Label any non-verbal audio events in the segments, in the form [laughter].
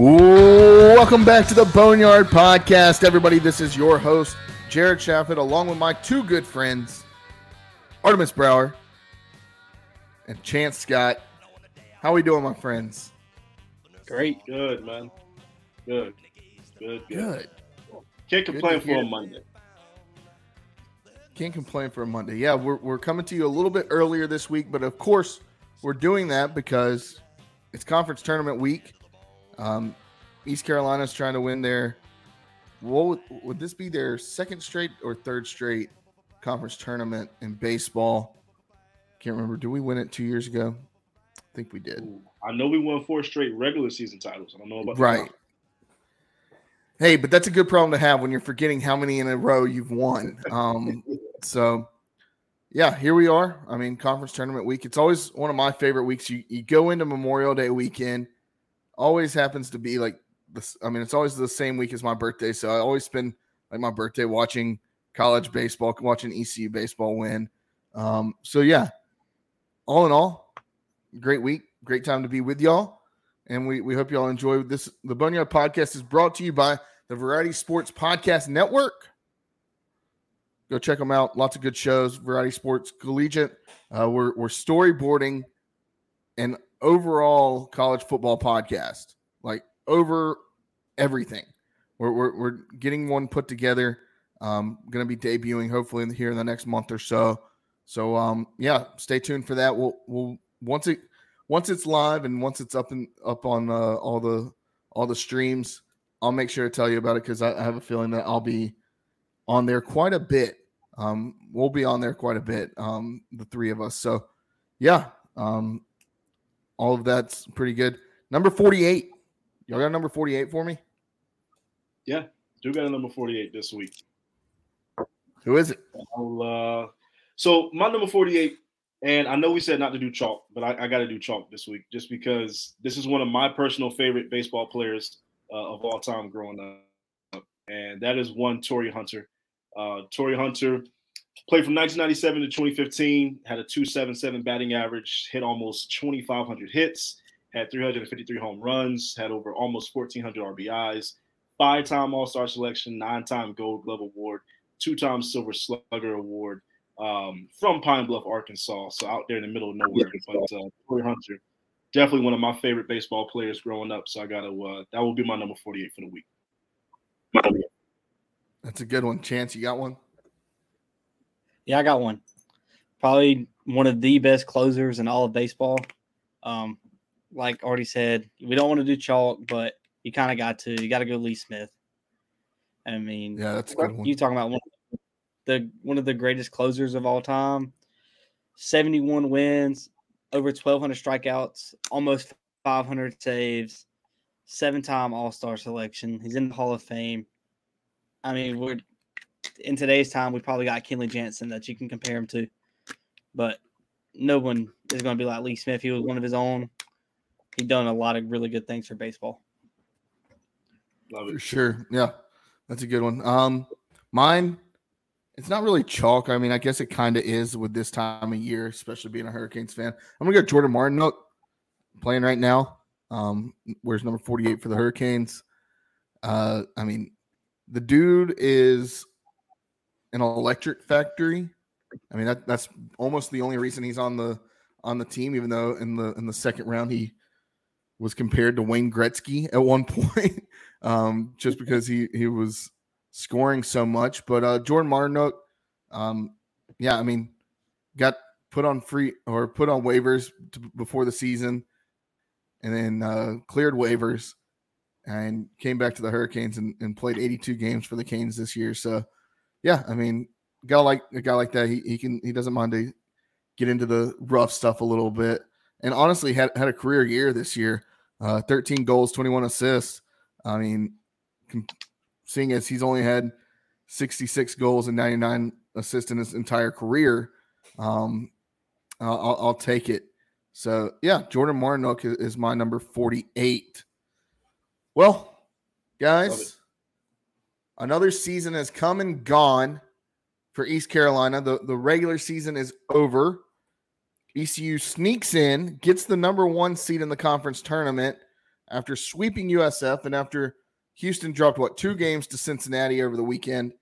Welcome back to the Boneyard Podcast, everybody. This is your host, Jared Shafit, along with my two good friends, Artemis Brower and Chance Scott. How are we doing, my friends? Great. Good, man. Good. Good, good. Good. Can't complain for a Monday. Can't complain for a Monday. Yeah, we're, we're coming to you a little bit earlier this week, but of course, we're doing that because it's conference tournament week. Um, East Carolina's trying to win their. What would, would this be their second straight or third straight conference tournament in baseball? Can't remember. Did we win it two years ago? I think we did. Ooh, I know we won four straight regular season titles. I don't know about Right. Hey, but that's a good problem to have when you're forgetting how many in a row you've won. Um, [laughs] so, yeah, here we are. I mean, conference tournament week. It's always one of my favorite weeks. You you go into Memorial Day weekend. Always happens to be like this. I mean, it's always the same week as my birthday, so I always spend like my birthday watching college baseball, watching ECU baseball win. Um, so yeah, all in all, great week, great time to be with y'all and we, we hope you all enjoy this. The Boneyard Podcast is brought to you by the Variety Sports Podcast Network. Go check them out. Lots of good shows. Variety Sports Collegiate. Uh, we're we're storyboarding an overall college football podcast, like over everything. We're we're, we're getting one put together. Um, going to be debuting hopefully in here in the next month or so. So um, yeah, stay tuned for that. We'll we'll once it once it's live and once it's up and up on uh, all the all the streams, I'll make sure to tell you about it because I, I have a feeling that I'll be on there quite a bit. Um, we'll be on there quite a bit, um, the three of us. So, yeah, um, all of that's pretty good. Number forty-eight, y'all got a number forty-eight for me? Yeah, do got a number 48 this week. Who is it? Uh, so my number 48, and I know we said not to do chalk, but I, I got to do chalk this week just because this is one of my personal favorite baseball players uh, of all time growing up, and that is one Torii Hunter. Uh, Hunter played from 1997 to 2015, had a 277 batting average, hit almost 2,500 hits, had 353 home runs, had over almost 1,400 RBIs, five time All Star selection, nine time Gold Glove Award, two time Silver Slugger Award um, from Pine Bluff, Arkansas. So out there in the middle of nowhere. But uh, Torii Hunter, definitely one of my favorite baseball players growing up. So I got to, uh, that will be my number 48 for the week. That's a good one. Chance, you got one? Yeah, I got one. Probably one of the best closers in all of baseball. Um, like already said, we don't want to do chalk, but you kind of got to. You got to go Lee Smith. I mean, Yeah, that's good one. you talking about one the one of the greatest closers of all time. Seventy-one wins, over twelve hundred strikeouts, almost five hundred saves, seven-time All-Star selection. He's in the Hall of Fame. I mean, we're in today's time. We probably got Kenley Jansen that you can compare him to, but no one is going to be like Lee Smith. He was one of his own. He done a lot of really good things for baseball. Love For it. sure. Yeah. That's a good one. Um mine it's not really chalk. I mean, I guess it kind of is with this time of year, especially being a Hurricanes fan. I'm gonna go Jordan Martinook playing right now. Um, where's number 48 for the Hurricanes? Uh, I mean, the dude is an electric factory. I mean, that, that's almost the only reason he's on the on the team, even though in the in the second round he was compared to Wayne Gretzky at one [laughs] point, um, just because he he was scoring so much. But uh, Jordan Martinook, um, yeah, I mean, got put on free or put on waivers to, before the season, and then uh, cleared waivers and came back to the Hurricanes and, and played 82 games for the Canes this year. So, yeah, I mean, guy like a guy like that, he, he can he doesn't mind to get into the rough stuff a little bit. And honestly, had had a career year this year. Uh, 13 goals, 21 assists. I mean, seeing as he's only had 66 goals and 99 assists in his entire career, um, I'll, I'll, take it. So yeah, Jordan Martinook is, my number 48. Well, guys, another season has come and gone for East Carolina. The the regular season is over. ECU sneaks in, gets the number one seed in the conference tournament after sweeping USF and after Houston dropped what two games to Cincinnati over the weekend.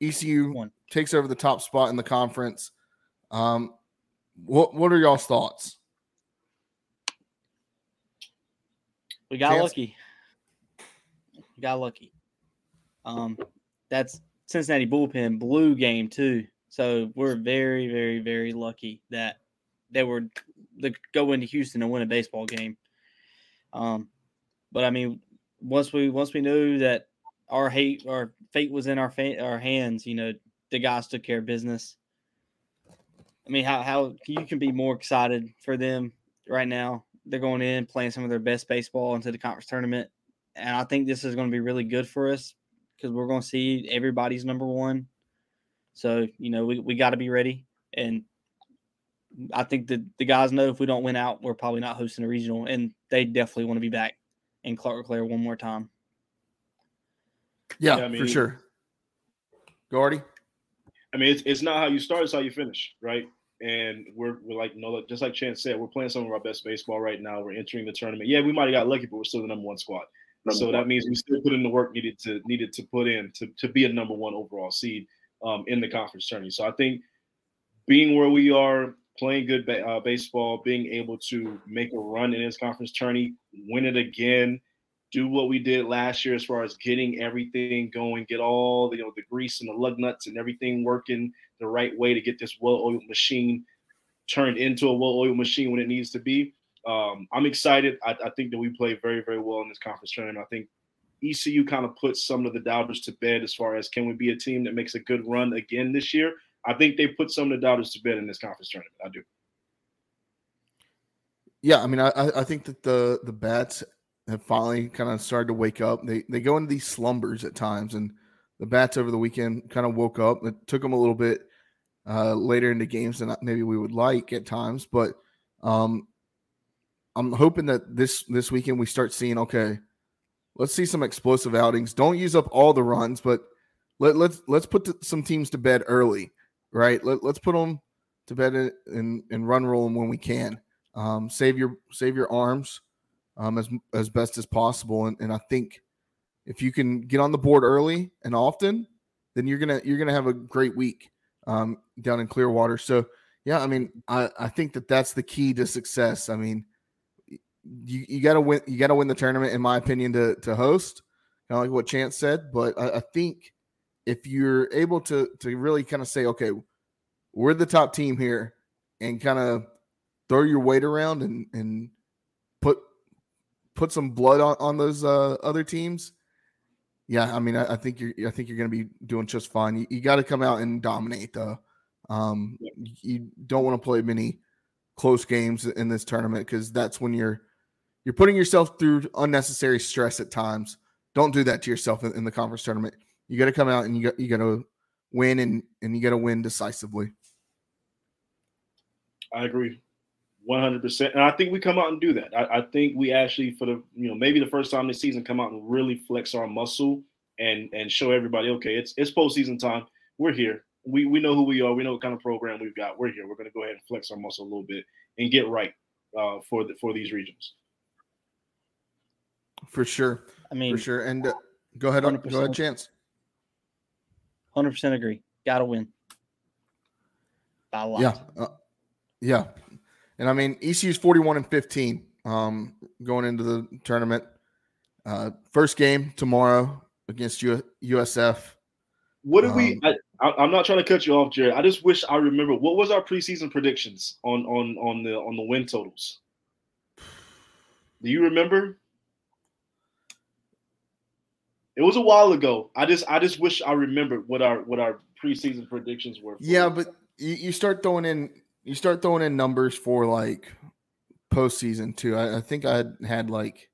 ECU One. takes over the top spot in the conference. Um, what what are y'all's thoughts? We got Chance? lucky. We got lucky. Um, that's Cincinnati bullpen blue game too. So we're very, very, very lucky that they were to go into Houston and win a baseball game. Um, but I mean, once we once we knew that our hate our fate was in our fa- our hands, you know, the guys took care of business. I mean, how how you can be more excited for them right now? They're going in playing some of their best baseball into the conference tournament, and I think this is going to be really good for us because we're going to see everybody's number one. So you know, we, we got to be ready, and I think that the guys know if we don't win out, we're probably not hosting a regional, and they definitely want to be back in Clark LeClair one more time. Yeah, Yeah, I mean- for sure. Gordy, I mean, it's, it's not how you start; it's how you finish, right? And we're we're like, no, just like Chance said, we're playing some of our best baseball right now. We're entering the tournament. Yeah, we might have got lucky, but we're still the number one squad. So that means we still put in the work needed to needed to put in to to be a number one overall seed um, in the conference tourney. So I think being where we are, playing good ba- uh, baseball, being able to make a run in this conference tourney, win it again, do what we did last year as far as getting everything going, get all the you know the grease and the lug nuts and everything working the right way to get this well-oiled machine turned into a well-oiled machine when it needs to be. Um, I'm excited. I, I think that we play very, very well in this conference tournament. I think ECU kind of puts some of the doubters to bed as far as can we be a team that makes a good run again this year. I think they put some of the doubters to bed in this conference tournament. I do. Yeah, I mean, I I I think that the the bats have finally kind of started to wake up. They they go into these slumbers at times, and the bats over the weekend kind of woke up. It took them a little bit uh, later into games than maybe we would like at times, but um, I'm hoping that this this weekend we start seeing okay. Let's see some explosive outings. Don't use up all the runs, but let let's let's put the, some teams to bed early, right? Let, let's put them to bed and and, and run roll them when we can um, save your save your arms um, as as best as possible. And, and I think if you can get on the board early and often, then you're gonna you're gonna have a great week um, down in Clearwater. So yeah, I mean, I I think that that's the key to success. I mean, you you gotta win you gotta win the tournament, in my opinion, to to host. Kind of like what Chance said, but I, I think if you're able to to really kind of say, okay, we're the top team here, and kind of throw your weight around and and put put some blood on, on those uh, other teams. Yeah, I mean, I, I think you're I think you're going to be doing just fine. You, you got to come out and dominate though. Um, You don't want to play many close games in this tournament because that's when you're you're putting yourself through unnecessary stress at times. Don't do that to yourself in, in the conference tournament. You got to come out and you got you got to win and and you got to win decisively. I agree. 100%. And I think we come out and do that. I, I, think we actually, for the, you know, maybe the first time this season, come out and really flex our muscle and and show everybody, okay, it's it's postseason time. We're here. We we know who we are. We know what kind of program we've got. We're here. We're going to go ahead and flex our muscle a little bit and get right uh, for the, for these regions. For sure, I mean, for sure. And uh, go ahead, on, go ahead, Chance. hundred percent agree. Got to win. By a lot. Yeah, uh, yeah. And I mean, ECU's forty-one and fifteen um, going into the tournament. Uh, first game tomorrow against U- USF. What did we? Um, I, I, I'm not trying to cut you off, Jared. I just wish I remember what was our preseason predictions on on on the on the win totals. Do you remember? It was a while ago. I just I just wish I remembered what our what our preseason predictions were. for- Yeah, but you, you start throwing in you start throwing in numbers for like postseason too. I, I think I had, had like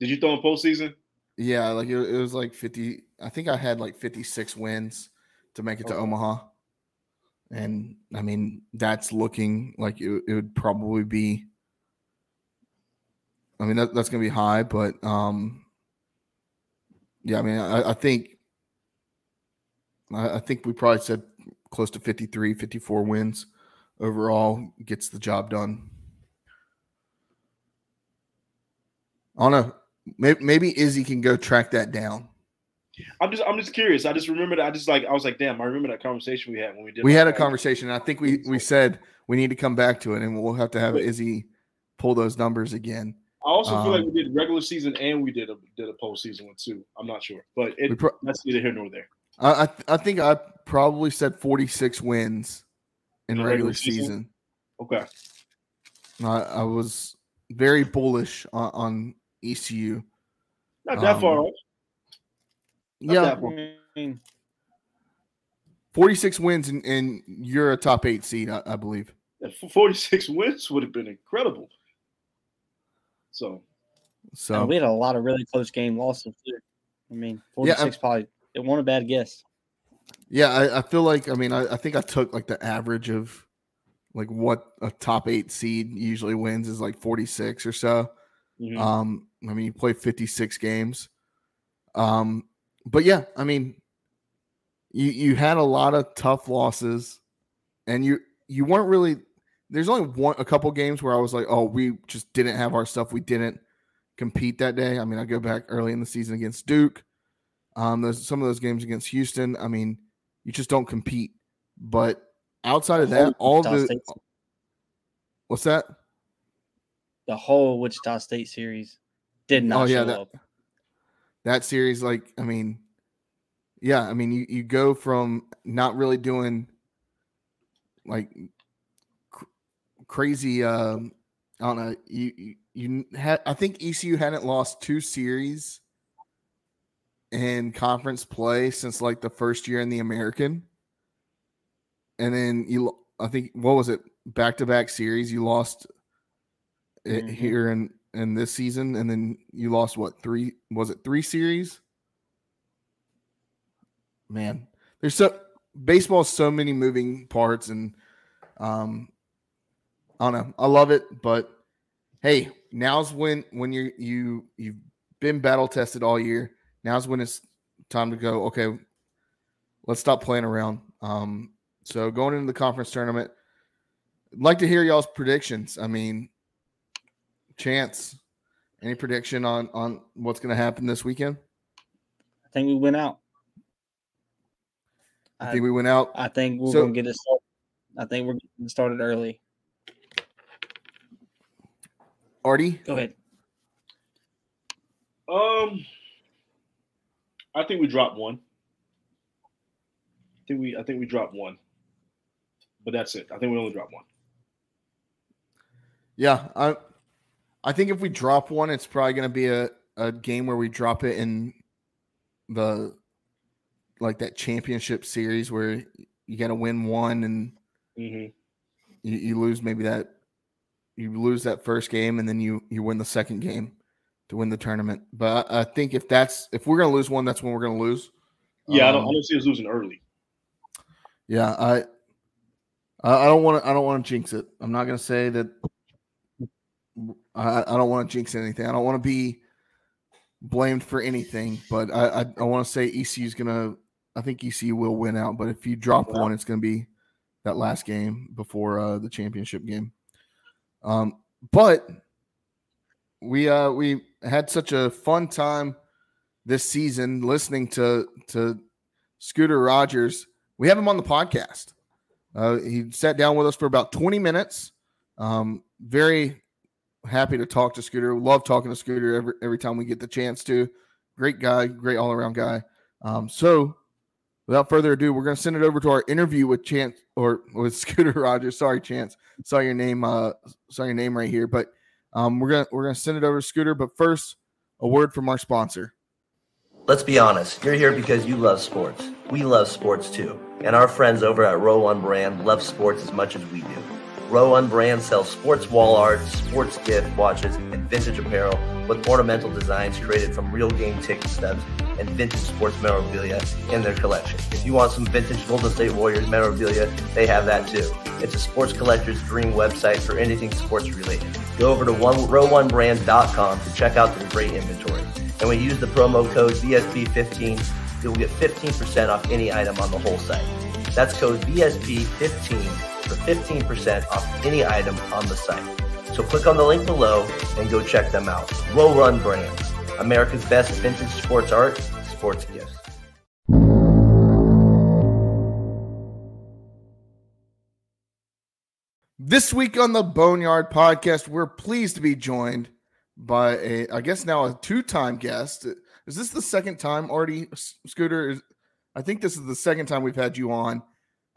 did you throw in postseason? yeah, like it, it was like fifty. I think I had like fifty six wins to make it to Omaha, and I mean that's looking like it, it would probably be. I mean that, that's gonna be high, but um, yeah, I mean I, I think I, I think we probably said close to 53, 54 wins overall gets the job done. I don't know. Maybe, maybe Izzy can go track that down. I'm just I'm just curious. I just remember that I just like I was like, damn, I remember that conversation we had when we did. We had a conversation. I think we we said we need to come back to it, and we'll have to have Izzy pull those numbers again. I also feel like Um, we did regular season and we did a did a postseason one too. I'm not sure, but it, pro- that's neither here nor there. I I, th- I think I probably said 46 wins in In regular regular season. season? Okay, I, I was very bullish on, on ECU. not that Um, far off. Not Yeah, that I 46 wins, and, and you're a top eight seed, I, I believe. Yeah, 46 [laughs] wins would have been incredible. So So we had a lot of really close game losses too. I mean, Yeah, 46 probably it wasn't a bad guess. Yeah, I, I feel like I mean I, I think I took like the average of like what a top eight seed usually wins is like 46 or so. mhm. Um, I mean you play 56 games. Um, but yeah, I mean you you had a lot of tough losses and you you weren't really there's only one a couple games where I was like, oh, we just didn't have our stuff. We didn't compete that day. I mean, I go back early in the season against Duke. Um, those some of those games against Houston. I mean, you just don't compete. But outside of that, all Wichita the State- what's that? the whole Wichita State series did not Oh, yeah, show that- up. that series like i mean yeah i mean you, you go from not really doing like crazy um i don't know you you, you had i think ecu hadn't lost two series in conference play since like the first year in the american and then you i think what was it back-to-back series you lost it Mhm. here in in this season and then you lost what three was it three series man there's so baseball so many moving parts and um i don't know i love it but hey now's when when you're you you've been battle tested all year now's when it's time to go okay let's stop playing around um so going into the conference tournament I'd like to hear y'all's predictions i mean chance any prediction on on what's going to happen this weekend I think we went out. i I, think we went out I think we're So- gonna get it started. I think we're getting started early. Artie Go ahead. Um, I think we dropped one. I think we I think we dropped one, but that's it. I think we only dropped one. Yeah, I I think if we drop one, it's probably going to be a, a game where we drop it in the like that championship series where you got to win one and Mm-hmm. you, you lose maybe that you lose that first game and then you you win the second game to win the tournament. But I, think if that's if we're going to lose one, that's when we're going to lose. Yeah, I don't Um, I don't see us losing early. Yeah, I I don't want to I don't want to jinx it. I'm not going to say that I, I don't want to jinx anything. I don't want to be blamed for anything, but I I, I want to say ECU is going to I think ECU will win out, but if you drop one, it's going to be that last game before uh, the championship game. Um, but we uh we had such a fun time this season listening to to Scooter Rogers. We have him on the podcast. Uh, he sat down with us for about 20 minutes. Um, very happy to talk to Scooter. Love talking to Scooter every every time we get the chance to. Great guy, great all around guy. Um, so without further ado, we're gonna send it over to our interview with Chance or with [laughs] Scooter Rogers. Sorry, Chance. Saw your name. Uh, saw your name right here. But um, we're gonna we're gonna send it over to Scooter. But first, a word from our sponsor. Let's be honest, you're here because you love sports. We love sports too. And our friends over at Row One Brand love sports as much as we do. Row One Brand sells sports wall art, sports gift watches, and vintage apparel with ornamental designs created from real game ticket stubs and vintage sports memorabilia in their collection. If you want some vintage Golden State Warriors memorabilia, they have that too. It's a sports collector's dream website for anything sports related. Go over to one, row1brand.com to check out their great inventory. And when you use the promo code VSP15, you'll get 15% off any item on the whole site. That's code VSP15 for 15% off any item on the site. So click on the link below and go check them out. Row One Brands, America's best vintage sports art, sports gifts. This week on the Boneyard Podcast, we're pleased to be joined by a, I guess now a two-time guest. Is this the second time already, Scooter? I think this is the second time we've had you on.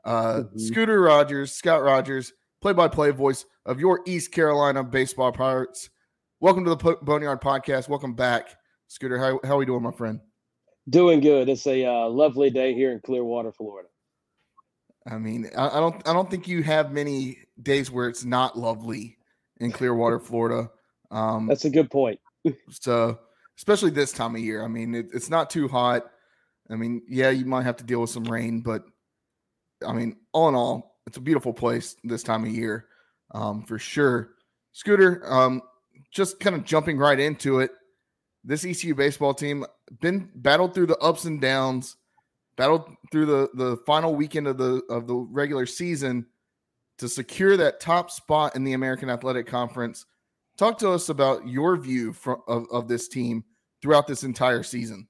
Uh, mm-hmm. Scooter Rogers, Scott Rogers, play-by-play voice of your East Carolina baseball Pirates. Welcome to the Boneyard Podcast. Welcome back, Scooter. How how are we doing, my friend? Doing good. It's a uh, lovely day here in Clearwater, Florida. I mean, I, I, don't I don't think you have many days where it's not lovely in Clearwater, [laughs] Florida. Um, That's a good point. so, especially this time of year. I mean, it, it's not too hot. I mean, yeah, you might have to deal with some rain, but I mean, all in all, it's a beautiful place this time of year, um, for sure. Scooter, um, just kind of jumping right into it. This ECU baseball team been battled through the ups and downs battled through the the final weekend of the of the regular season to secure that top spot in the American Athletic Conference. Talk to us about your view from, of, of this team throughout this entire season.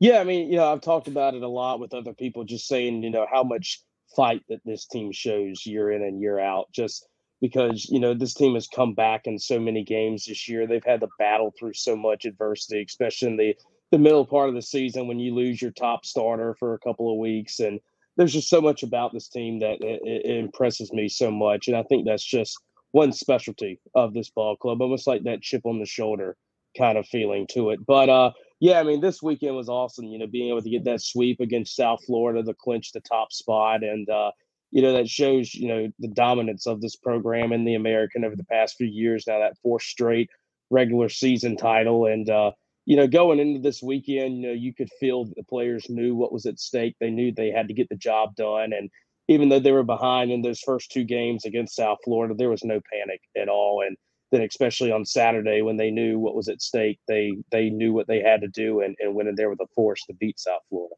Yeah, I mean, you know, I've talked about it a lot with other people, just saying, you know, how much fight that this team shows year in and year out. Just because you know this team has come back in so many games this year, they've had to battle through so much adversity, especially in the the middle part of the season when you lose your top starter for a couple of weeks. And there's just so much about this team that it, it impresses me so much. And I think that's just one specialty of this ball club, almost like that chip on the shoulder kind of feeling to it. But uh, yeah, I mean, this weekend was awesome. You know, being able to get that sweep against South Florida to clinch the top spot, and uh, you know that shows you know the dominance of this program in the American over the past few years. Now that fourth straight regular season title, and uh, you know, going into this weekend, you know, you could feel the players knew what was at stake. They knew they had to get the job done. And even though they were behind in those first two games against South Florida, there was no panic at all. And then especially on Saturday when they knew what was at stake, they they knew what they had to do and, and went in there with a force to beat South Florida.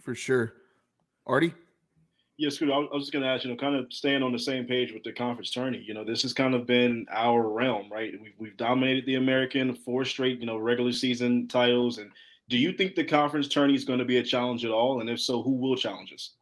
For sure. Artie? Yeah, Scooter, I was just going to ask, you know, kind of staying on the same page with the conference tourney. You know, this has kind of been our realm, right? We've, we've dominated the American, four straight, you know, regular season titles. And do you think the conference tourney is going to be a challenge at all? And if so, who will challenge us?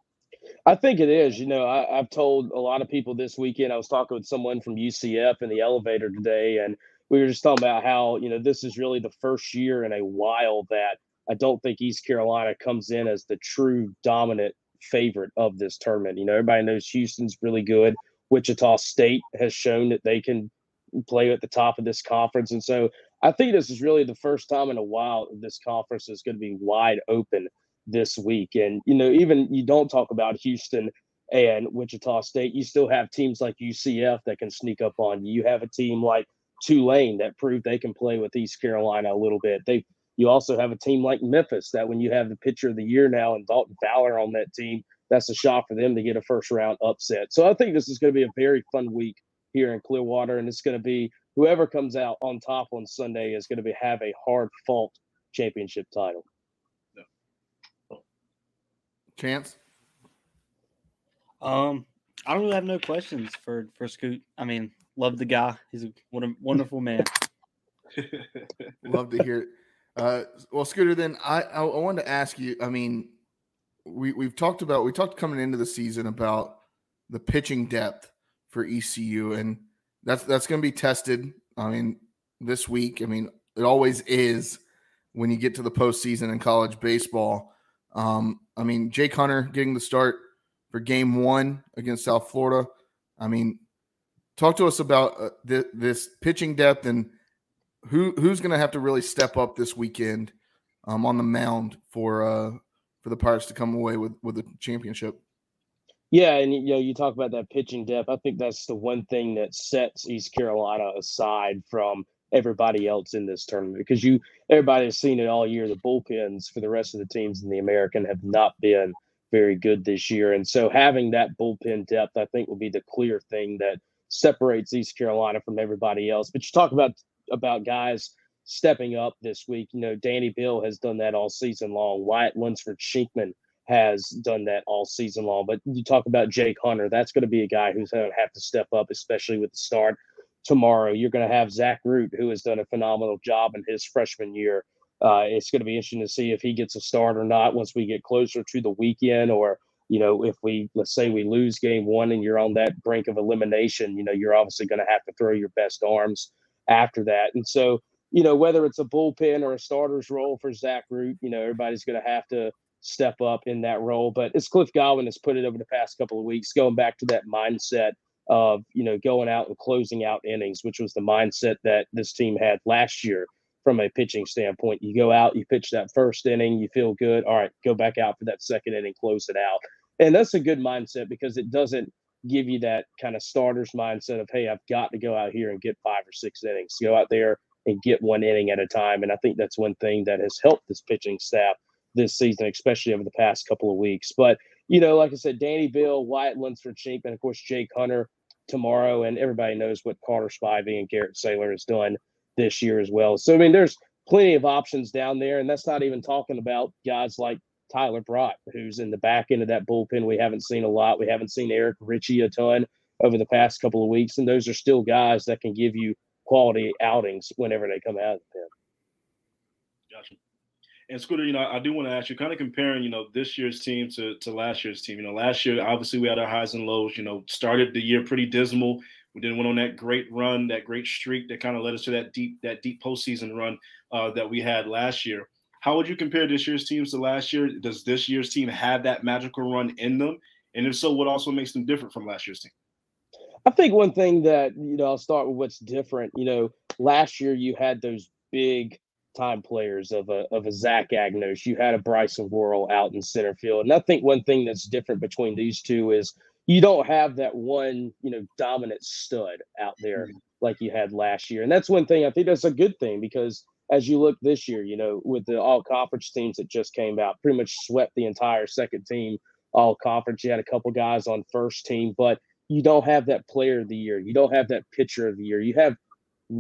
I think it is. You know, I, have told a lot of people this weekend. I was talking with someone from UCF in the elevator today, and we were just talking about how, you know, this is really the first year in a while that I don't think East Carolina comes in as the true dominant favorite of this tournament. You know, everybody knows Houston's really good. Wichita State has shown that they can play at the top of this conference. And so I think this is really the first time in a while this conference is going to be wide open this week. And, you know, even you don't talk about Houston and Wichita State, you still have teams like UCF that can sneak up on you. You have a team like Tulane that proved they can play with East Carolina a little bit. They you also have a team like Memphis that when you have the pitcher of the year now and Dalton Fowler on that team, that's a shot for them to get a first round upset. So I think this is going to be a very fun week here in Clearwater, and it's going to be whoever comes out on top on Sunday is going to be have a hard fought championship title. Chance. Um, I don't really have no questions for for Scoot. I mean, love the guy. He's a what a wonderful man. [laughs] love to hear it. Uh, well, Scooter, then I, I, I wanted to ask you. I mean, we we've talked about we talked coming into the season about the pitching depth for ECU, and that's that's going to be tested. I mean, this week. I mean, it always is when you get to the postseason in college baseball. Um, I mean, Jake Hunter getting the start for Game One against South Florida. I mean, talk to us about uh, th- this pitching depth and who who's going to have to really step up this weekend um, on the mound for uh, for the Pirates to come away with with the championship. Yeah, and you know, you talk about that pitching depth. I think that's the one thing that sets East Carolina aside from everybody else in this tournament because you everybody has seen it all year. The bullpens for the rest of the teams in the American have not been very good this year, and so having that bullpen depth, I think, will be the clear thing that separates East Carolina from everybody else. But you talk about about guys stepping up this week. You know, Danny Beal has done that all season long. Wyatt Lunsford Shenkman has done that all season long. But you talk about Jake Hunter, that's going to be a guy who's going to have to step up, especially with the start tomorrow. You're going to have Zach Root, who has done a phenomenal job in his freshman year. Uh, it's going to be interesting to see if he gets a start or not once we get closer to the weekend, or you know, if we let's say we lose game one and you're on that brink of elimination, you know, you're obviously going to have to throw your best arms after that. And so, you know, whether it's a bullpen or a starter's role for Zach Root, you know, everybody's going to have to step up in that role. But as Cliff Godwin has put it over the past couple of weeks, going back to that mindset of, you know, going out and closing out innings, which was the mindset that this team had last year from a pitching standpoint. You go out, you pitch that first inning, you feel good. All right, go back out for that second inning, close it out. And that's a good mindset because it doesn't give you that kind of starter's mindset of, hey, I've got to go out here and get five or six innings. Go out there and get one inning at a time. And I think that's one thing that has helped this pitching staff this season, especially over the past couple of weeks. But, you know, like I said, Danny Beal, Wyatt Lunsford Cheap, and of course, Jake Hunter tomorrow. And everybody knows what Carter Spivey and Garrett Saylor has done this year as well. So, I mean, there's plenty of options down there. And that's not even talking about guys like Tyler Brott, who's in the back end of that bullpen. We haven't seen a lot. We haven't seen Eric Ritchie a ton over the past couple of weeks. And those are still guys that can give you quality outings whenever they come out of the pen. Gotcha. And Scooter, you know, I do want to ask you, kind of comparing, you know, this year's team to, to last year's team. You know, last year, obviously, we had our highs and lows. You know, started the year pretty dismal. We didn't went on that great run, that great streak that kind of led us to that deep, that deep postseason run uh, that we had last year. How would you compare this year's teams to last year? Does this year's team have that magical run in them? And if so, what also makes them different from last year's team? I think one thing that, you know, I'll start with what's different. You know, last year you had those big time players of a of a Zach Agnos. You had a Bryson Worrell out in center field. And I think one thing that's different between these two is you don't have that one, you know, dominant stud out there mm-hmm. like you had last year. And that's one thing I think that's a good thing because as you look this year, you know, with the all conference teams that just came out, pretty much swept the entire second team all conference. You had a couple guys on first team, but you don't have that player of the year. You don't have that pitcher of the year. You have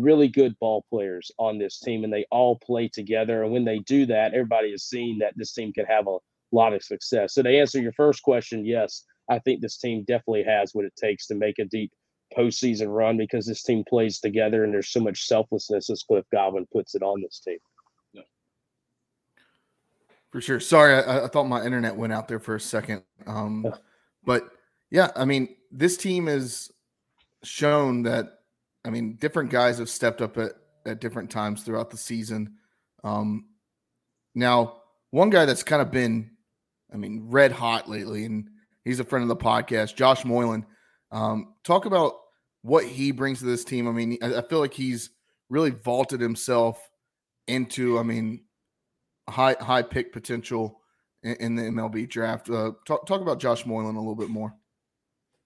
really good ball players on this team, and they all play together. And when they do that, everybody is seeing that this team can have a lot of success. So to answer your first question, yes, I think this team definitely has what it takes to make a deep postseason run because this team plays together and there's so much selflessness as Cliff Godwin puts it on this team. Yeah. For sure. Sorry, I, I, thought my internet went out there for a second. Um, but yeah, I mean, this team has shown that. I mean, different guys have stepped up at at different times throughout the season. Um, now, one guy that's kind of been, I mean, red hot lately, and he's a friend of the podcast, Josh Moylan. Um, talk about what he brings to this team. I mean, I, I feel like he's really vaulted himself into, I mean, high high pick potential in, in the MLB draft. Uh, talk talk about Josh Moylan a little bit more.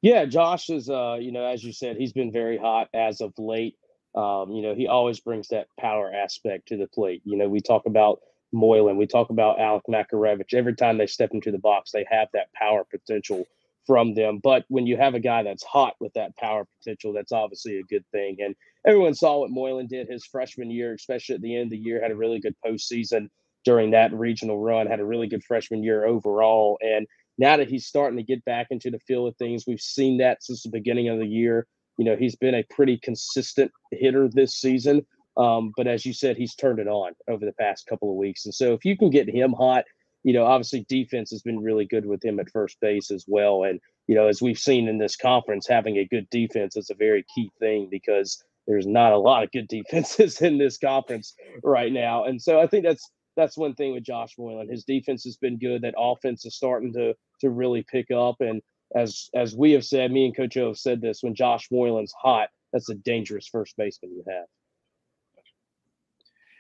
Yeah, Josh is, uh, you know, as you said, he's been very hot as of late. Um, you know, he always brings that power aspect to the plate. You know, we talk about Moylan, we talk about Alec Makarevich. Every time they step into the box, they have that power potential from them. But when you have a guy that's hot with that power potential, that's obviously a good thing. And everyone saw what Moylan did his freshman year, especially at the end of the year, had a really good postseason during that regional run, had a really good freshman year overall. And now that he's starting to get back into the feel of things, we've seen that since the beginning of the year. You know, he's been a pretty consistent hitter this season. Um, but as you said, he's turned it on over the past couple of weeks. And so if you can get him hot, you know, obviously defense has been really good with him at first base as well. And, you know, as we've seen in this conference, having a good defense is a very key thing because there's not a lot of good [laughs] defenses in this conference right now. And so I think that's that's one thing with Josh Moylan. His defense has been good. That offense is starting to to really pick up. And as as we have said, me and Coach O have said this, when Josh Moylan's hot, that's a dangerous first baseman you have.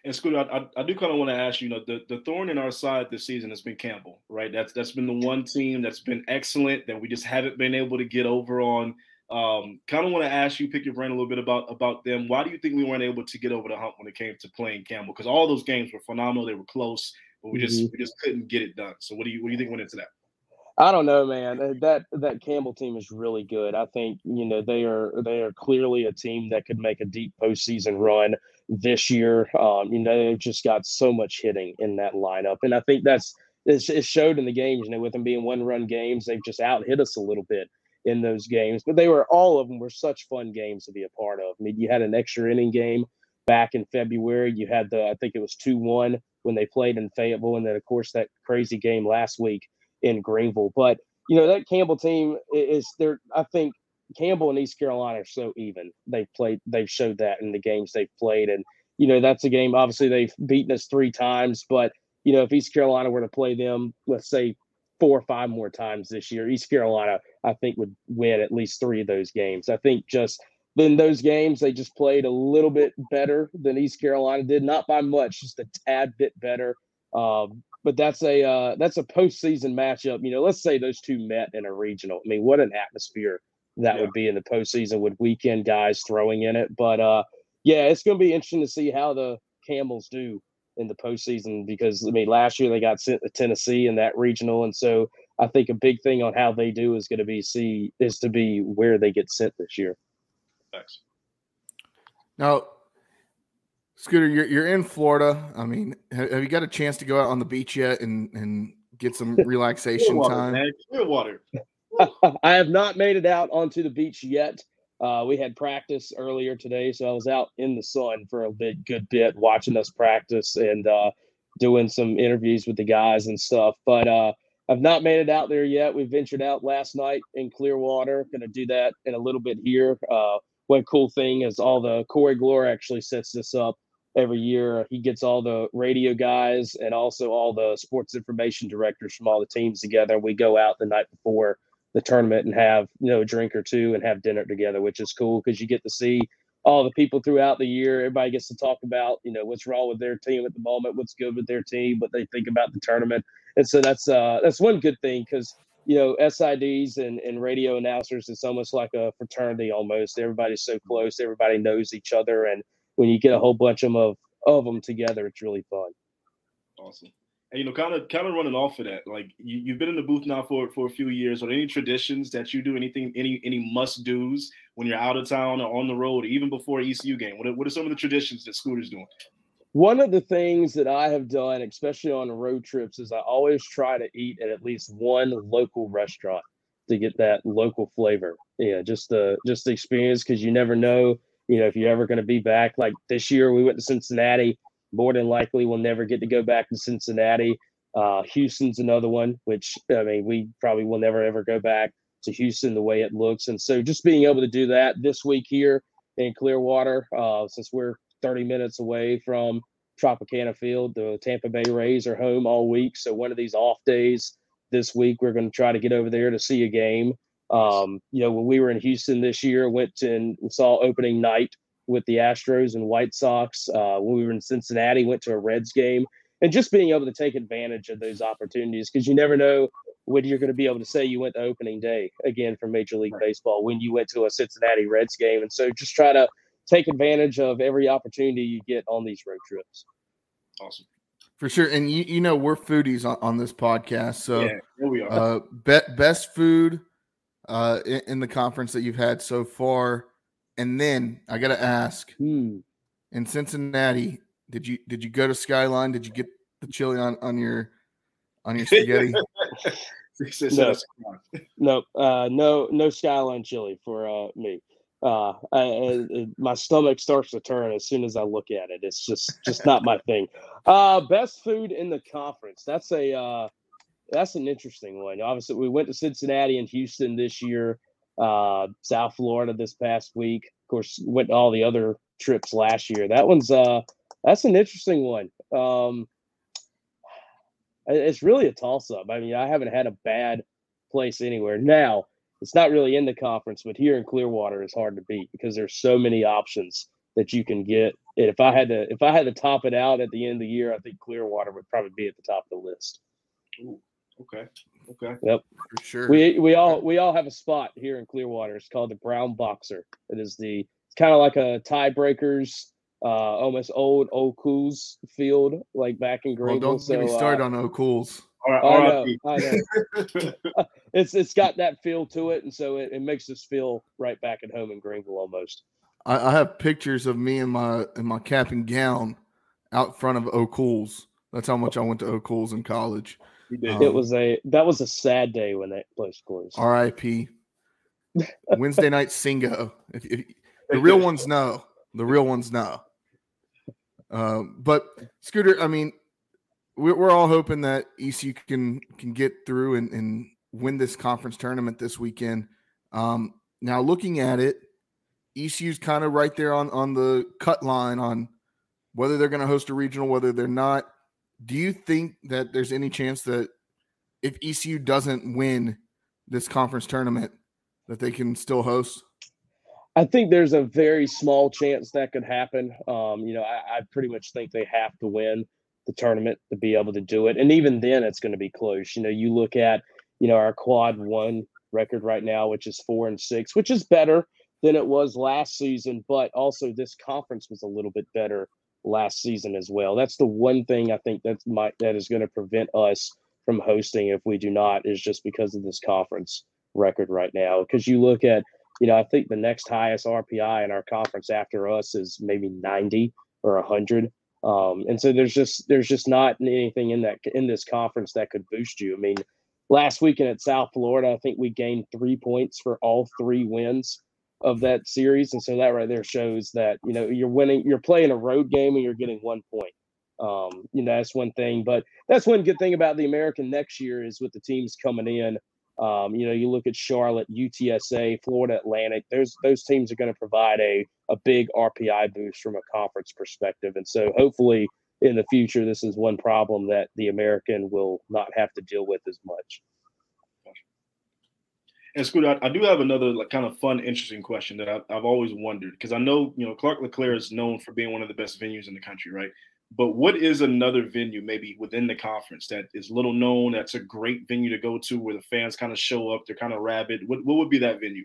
And Scooter, I, I, I do kind of want to ask you, you know, the, the thorn in our side this season has been Campbell, right? That's that's been the one team that's been excellent that we just haven't been able to get over on. Um, kind of want to ask you, pick your brain a little bit about about them. Why do you think we weren't able to get over the hump when it came to playing Campbell? Because all those games were phenomenal, they were close, but we just mm-hmm. we just couldn't get it done. So what do you what do you think went into that? I don't know, man. Uh, that that Campbell team is really good. I think you know they are they are clearly a team that could make a deep postseason run this year. Um, you know, they've just got so much hitting in that lineup, and I think that's it's, it showed in the games. You know, with them being one run games, they've just out hit us a little bit in those games. But they were all of them were such fun games to be a part of. I mean, you had an extra inning game back in February. You had the I think it was two one when they played in Fayetteville, and then of course that crazy game last week in Greenville. But you know that Campbell team is there. I think Campbell and East Carolina are so even. They've played. They've showed that in the games they've played, and you know that's a game. Obviously, they've beaten us three times, but you know if East Carolina were to play them, let's say four or five more times this year, East Carolina I think would win at least three of those games. I think just in those games they just played a little bit better than East Carolina did, not by much, just a tad bit better. Um, but that's a uh, that's a postseason matchup. You know, let's say those two met in a regional. I mean, what an atmosphere that yeah. would be in the postseason with weekend guys throwing in it. But uh, yeah, it's going to be interesting to see how the Camels do in the postseason because I mean, last year they got sent to Tennessee in that regional, and so I think a big thing on how they do is going to be see is to be where they get sent this year. Thanks. Now, Scooter, you're you're in Florida. I mean, have, have, you got a chance to go out on the beach yet and and get some [laughs] relaxation water, time? Man. water. [laughs] I have not made it out onto the beach yet. Uh, we had practice earlier today, so I was out in the sun for a bit, good bit, watching us practice and uh, doing some interviews with the guys and stuff. But uh, I've not made it out there yet. We ventured out last night in Clearwater. Going to do that in a little bit here. Uh, one cool thing is all the Corey Glore actually sets this up every year. He gets all the radio guys and also all the sports information directors from all the teams together. We go out the night before the tournament and have you know a drink or two and have dinner together, which is cool because you get to see all the people throughout the year. Everybody gets to talk about you know what's wrong with their team at the moment, what's good with their team, what they think about the tournament, and so that's uh that's one good thing because you know SIDs and and radio announcers it's almost like a fraternity almost. Everybody's so close, everybody knows each other, and when you get a whole bunch of them of, of them together, it's really fun. Awesome. And you know, kind of kind of running off of that, like you, you've been in the booth now for for a few years. Are there any traditions that you do? Anything, any any must dos when you're out of town or on the road, even before ECU game? What are, what are some of the traditions that Scooter's doing? One of the things that I have done, especially on road trips, is I always try to eat at at least one local restaurant to get that local flavor. Yeah, just the just the experience because you never know, you know, if you're ever going to be back. Like this year, we went to Cincinnati more than likely we'll never get to go back to Cincinnati. Uh, Houston's another one, which I mean, we probably will never ever go back to Houston the way it looks. And so just being able to do that this week here in Clearwater, uh, since we're 30 minutes away from Tropicana Field, the Tampa Bay Rays are home all week. So one of these off days this week, we're going to try to get over there to see a game. Um, you know, when we were in Houston this year, went to, and saw opening night with the Astros and White Sox. Uh, when we were in Cincinnati, went to a Reds game, and just being able to take advantage of those opportunities because you never know when you're going to be able to say you went to opening day again for Major League Baseball when you went to a Cincinnati Reds game, and so just try to take advantage of every opportunity you get on these road trips. Awesome. For sure, and you, you know we're foodies on, on this podcast, so yeah, here we are. Uh, be- best food uh, in, in, the conference that you've had so far, and then I got to ask, hmm. in Cincinnati, did you did you go to Skyline? Did you get the chili on on your on your spaghetti? [laughs] no, no, uh, no, no Skyline chili for uh, me. Uh, I, I, my stomach starts to turn as soon as I look at it. It's just just not my thing. Uh, best food in the conference. That's a uh, that's an interesting one. Obviously, we went to Cincinnati and Houston this year uh, South Florida this past week. Of course, went to all the other trips last year. That one's uh, that's an interesting one. Um, it's really a toss up. I mean, I haven't had a bad place anywhere. Now, it's not really in the conference, but here in Clearwater is hard to beat because there's so many options that you can get. And if I had to, if I had to top it out at the end of the year, I think Clearwater would probably be at the top of the list. Ooh, okay. Okay. Yep. For sure. We we all we all have a spot here in Clearwater. It's called the Brown Boxer. It is the it's kind of like a tiebreakers, uh, almost old O'Cool's field, like back in Greenville. Well, don't so, get me started uh, on O'Cool's. All right, I know, I know. [laughs] it's it's got that feel to it, and so it, it makes us feel right back at home in Greenville almost. I, I have pictures of me in my in my cap and gown out front of O'Cool's. That's how much I went to O'Cool's in college. Um, it was a that was a sad day when that place closed. R.I.P. [laughs] Wednesday night Singo. If, if, the real ones know. The real ones know. Uh, but Scooter, I mean, we're, we're all hoping that ECU can can get through and, and win this conference tournament this weekend. Um, now, looking at it, ECU's kind of right there on on the cut line on whether they're going to host a regional, whether they're not. Do you think that there's any chance that if ECU doesn't win this conference tournament, that they can still host? I think there's a very small chance that could happen. Um, you know, I, I, pretty much think they have to win the tournament to be able to do it, and even then, it's going to be close. You know, you look at you know our quad one record right now, which is four and six, which is better than it was last season, but also this conference was a little bit better last season as well. That's the one thing I think that might that is going to prevent us from hosting if we do not is just because of this conference record right now. Because you look at, you know, I think the next highest RPI in our conference after us is maybe 90 or 100. Um, and so there's just there's just not anything in that in this conference that could boost you. I mean, last weekend at South Florida, I think we gained three points for all three wins of that series, and so that right there shows that you know you're winning, you're playing a road game, and you're getting one point. Um, you know that's one thing, but that's one good thing about the American next year is with the teams coming in. Um, you know, you look at Charlotte, UTSA, Florida Atlantic. Those those teams are going to provide a a big RPI boost from a conference perspective, and so hopefully in the future, this is one problem that the American will not have to deal with as much. And Scooter, I, I do have another like kind of fun, interesting question that I've, I've always wondered because I know you know Clark LeClair is known for being one of the best venues in the country, right? But what is another venue maybe within the conference that is little known? That's a great venue to go to where the fans kind of show up. They're kind of rabid. What what would be that venue?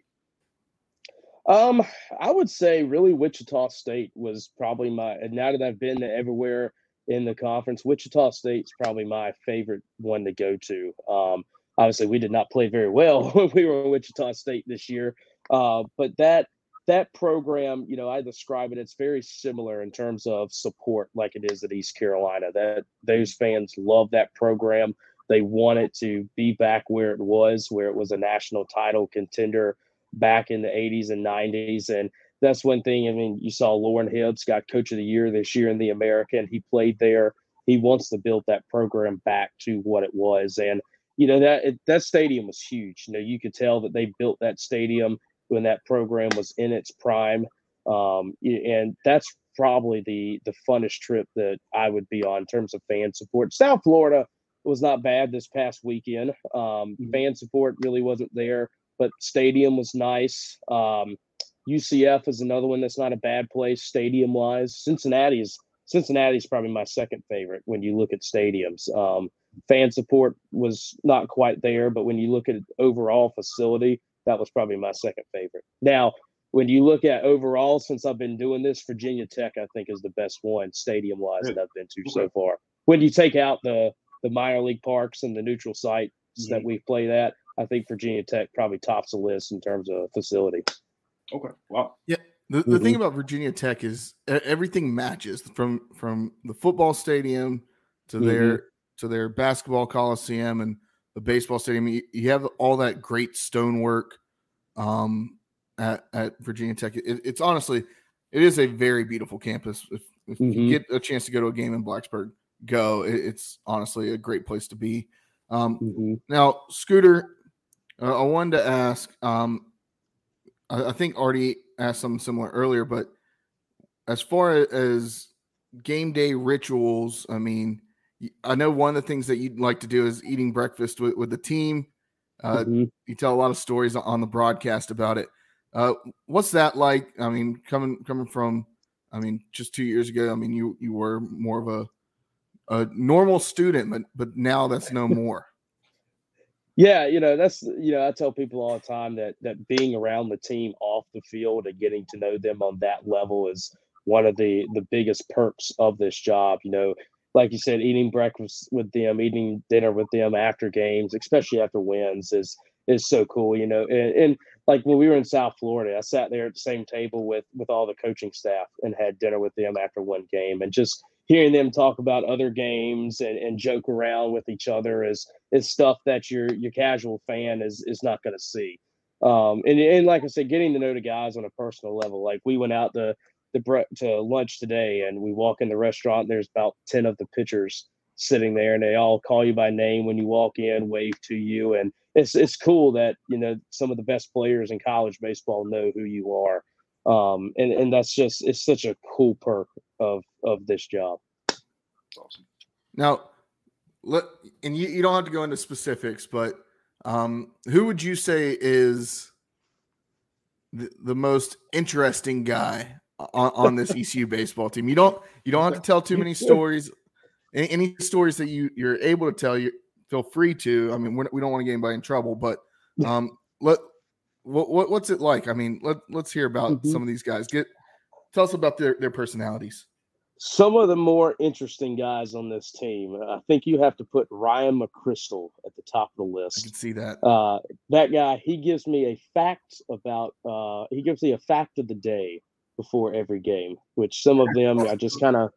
Um, I would say really Wichita State was probably my. And now that I've been to everywhere in the conference, Wichita State's probably my favorite one to go to. Um, obviously we did not play very well [laughs] when we were in Wichita State this year. Uh, but that that program, you know, I describe it. It's very similar in terms of support, like it is at East Carolina. That those fans love that program. They want it to be back where it was, where it was a national title contender back in the 80s and 90s. And that's one thing. I mean, you saw Loren Hibbs got Coach of the Year this year in the American. He played there. He wants to build that program back to what it was. And you know that that stadium was huge. You know, you could tell that they built that stadium when that program was in its prime, um, and that's probably the the funnest trip that I would be on in terms of fan support. South Florida was not bad this past weekend. Um, mm-hmm. fan support really wasn't there, but stadium was nice. Um, UCF is another one that's not a bad place stadium wise. Cincinnati is Cincinnati is probably my second favorite when you look at stadiums. Um, fan support was not quite there, but when you look at overall facility, that was probably my second favorite. Now, when you look at overall, since I've been doing this, Virginia Tech I think is the best one stadium wise that I've been to so far. When you take out the the minor league parks and the neutral sites mm-hmm. that we play at, I think Virginia Tech probably tops the list in terms of facility. Okay. Wow. Yeah. The, the mm-hmm. thing about Virginia Tech is everything matches from from the football stadium to mm-hmm. their to their basketball coliseum and the baseball stadium. You, you have all that great stonework um, at at Virginia Tech. It, it's honestly, it is a very beautiful campus. If, if mm-hmm. you get a chance to go to a game in Blacksburg, go. It, it's honestly a great place to be. Um, mm-hmm. Now, Scooter, uh, I wanted to ask. Um, I, I think Artie asked something similar earlier, but as far as game day rituals, I mean, I know one of the things that you'd like to do is eating breakfast with, with the team. Uh, mm-hmm. You tell a lot of stories on the broadcast about it. Uh, what's that like? I mean, coming coming from, I mean, just two years ago. I mean, you you were more of a a normal student, but but now that's no [laughs] more. Yeah, you know, that's you know, I tell people all the time that that being around the team off the field and getting to know them on that level is one of the the biggest perks of this job. You know, like you said, eating breakfast with them, eating dinner with them after games, especially after wins, is is so cool. You know, and, and like when we were in South Florida, I sat there at the same table with with all the coaching staff and had dinner with them after one game, and just hearing them talk about other games and, and joke around with each other is is stuff that your your casual fan is is not going to see. Um, and and like I said, getting to know the guys on a personal level. Like we went out to the to lunch today, and we walk in the restaurant. And there's about ten of the pitchers sitting there, and they all call you by name when you walk in, wave to you, and it's it's cool that you know some of the best players in college baseball know who you are. Um, and and that's just it's such a cool perk of of this job. Awesome. Now, let and you, you don't have to go into specifics, but um, who would you say is the, the most interesting guy on, on this ECU baseball team? You don't you don't have to tell too many [laughs] stories. Any, any stories that you you're able to tell, you feel free to. I mean, we're, we do not want to get anybody in trouble, but um, let what, what what's it like? I mean, let let's hear about mm-hmm. some of these guys. Get tell us about their their personalities some of the more interesting guys on this team. I think you have to put Ryan McChrystal at the top of the list. I can see that. Uh, that guy, he gives me a fact about. Uh, he gives me a fact of the day before every game, which some of them I just kind of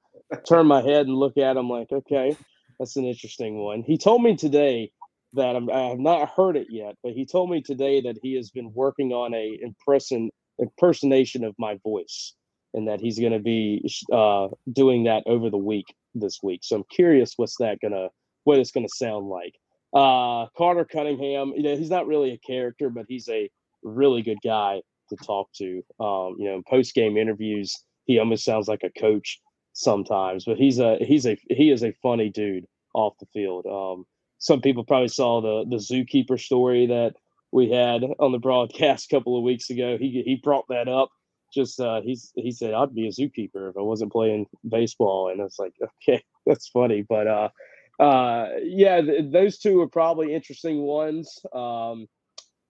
turn my head and look at them like, okay, that's an interesting one. He told me today that I'm, I have not heard it yet, but he told me today that he has been working on a impression impersonation of my voice and that he's going to be uh, doing that over the week this week. So I'm curious what's that gonna what it's gonna sound like. Uh, Carter Cunningham, you know, he's not really a character, but he's a really good guy to talk to. Um, you know, post game interviews, he almost sounds like a coach sometimes, but he's a he's a he is a funny dude off the field. Um, some people probably saw the the zookeeper story that we had on the broadcast a couple of weeks ago. He he brought that up just uh, he's he said I'd be a zookeeper if I wasn't playing baseball, and it's like [laughs] okay, that's funny, but uh, uh, yeah, th- those two are probably interesting ones. Um,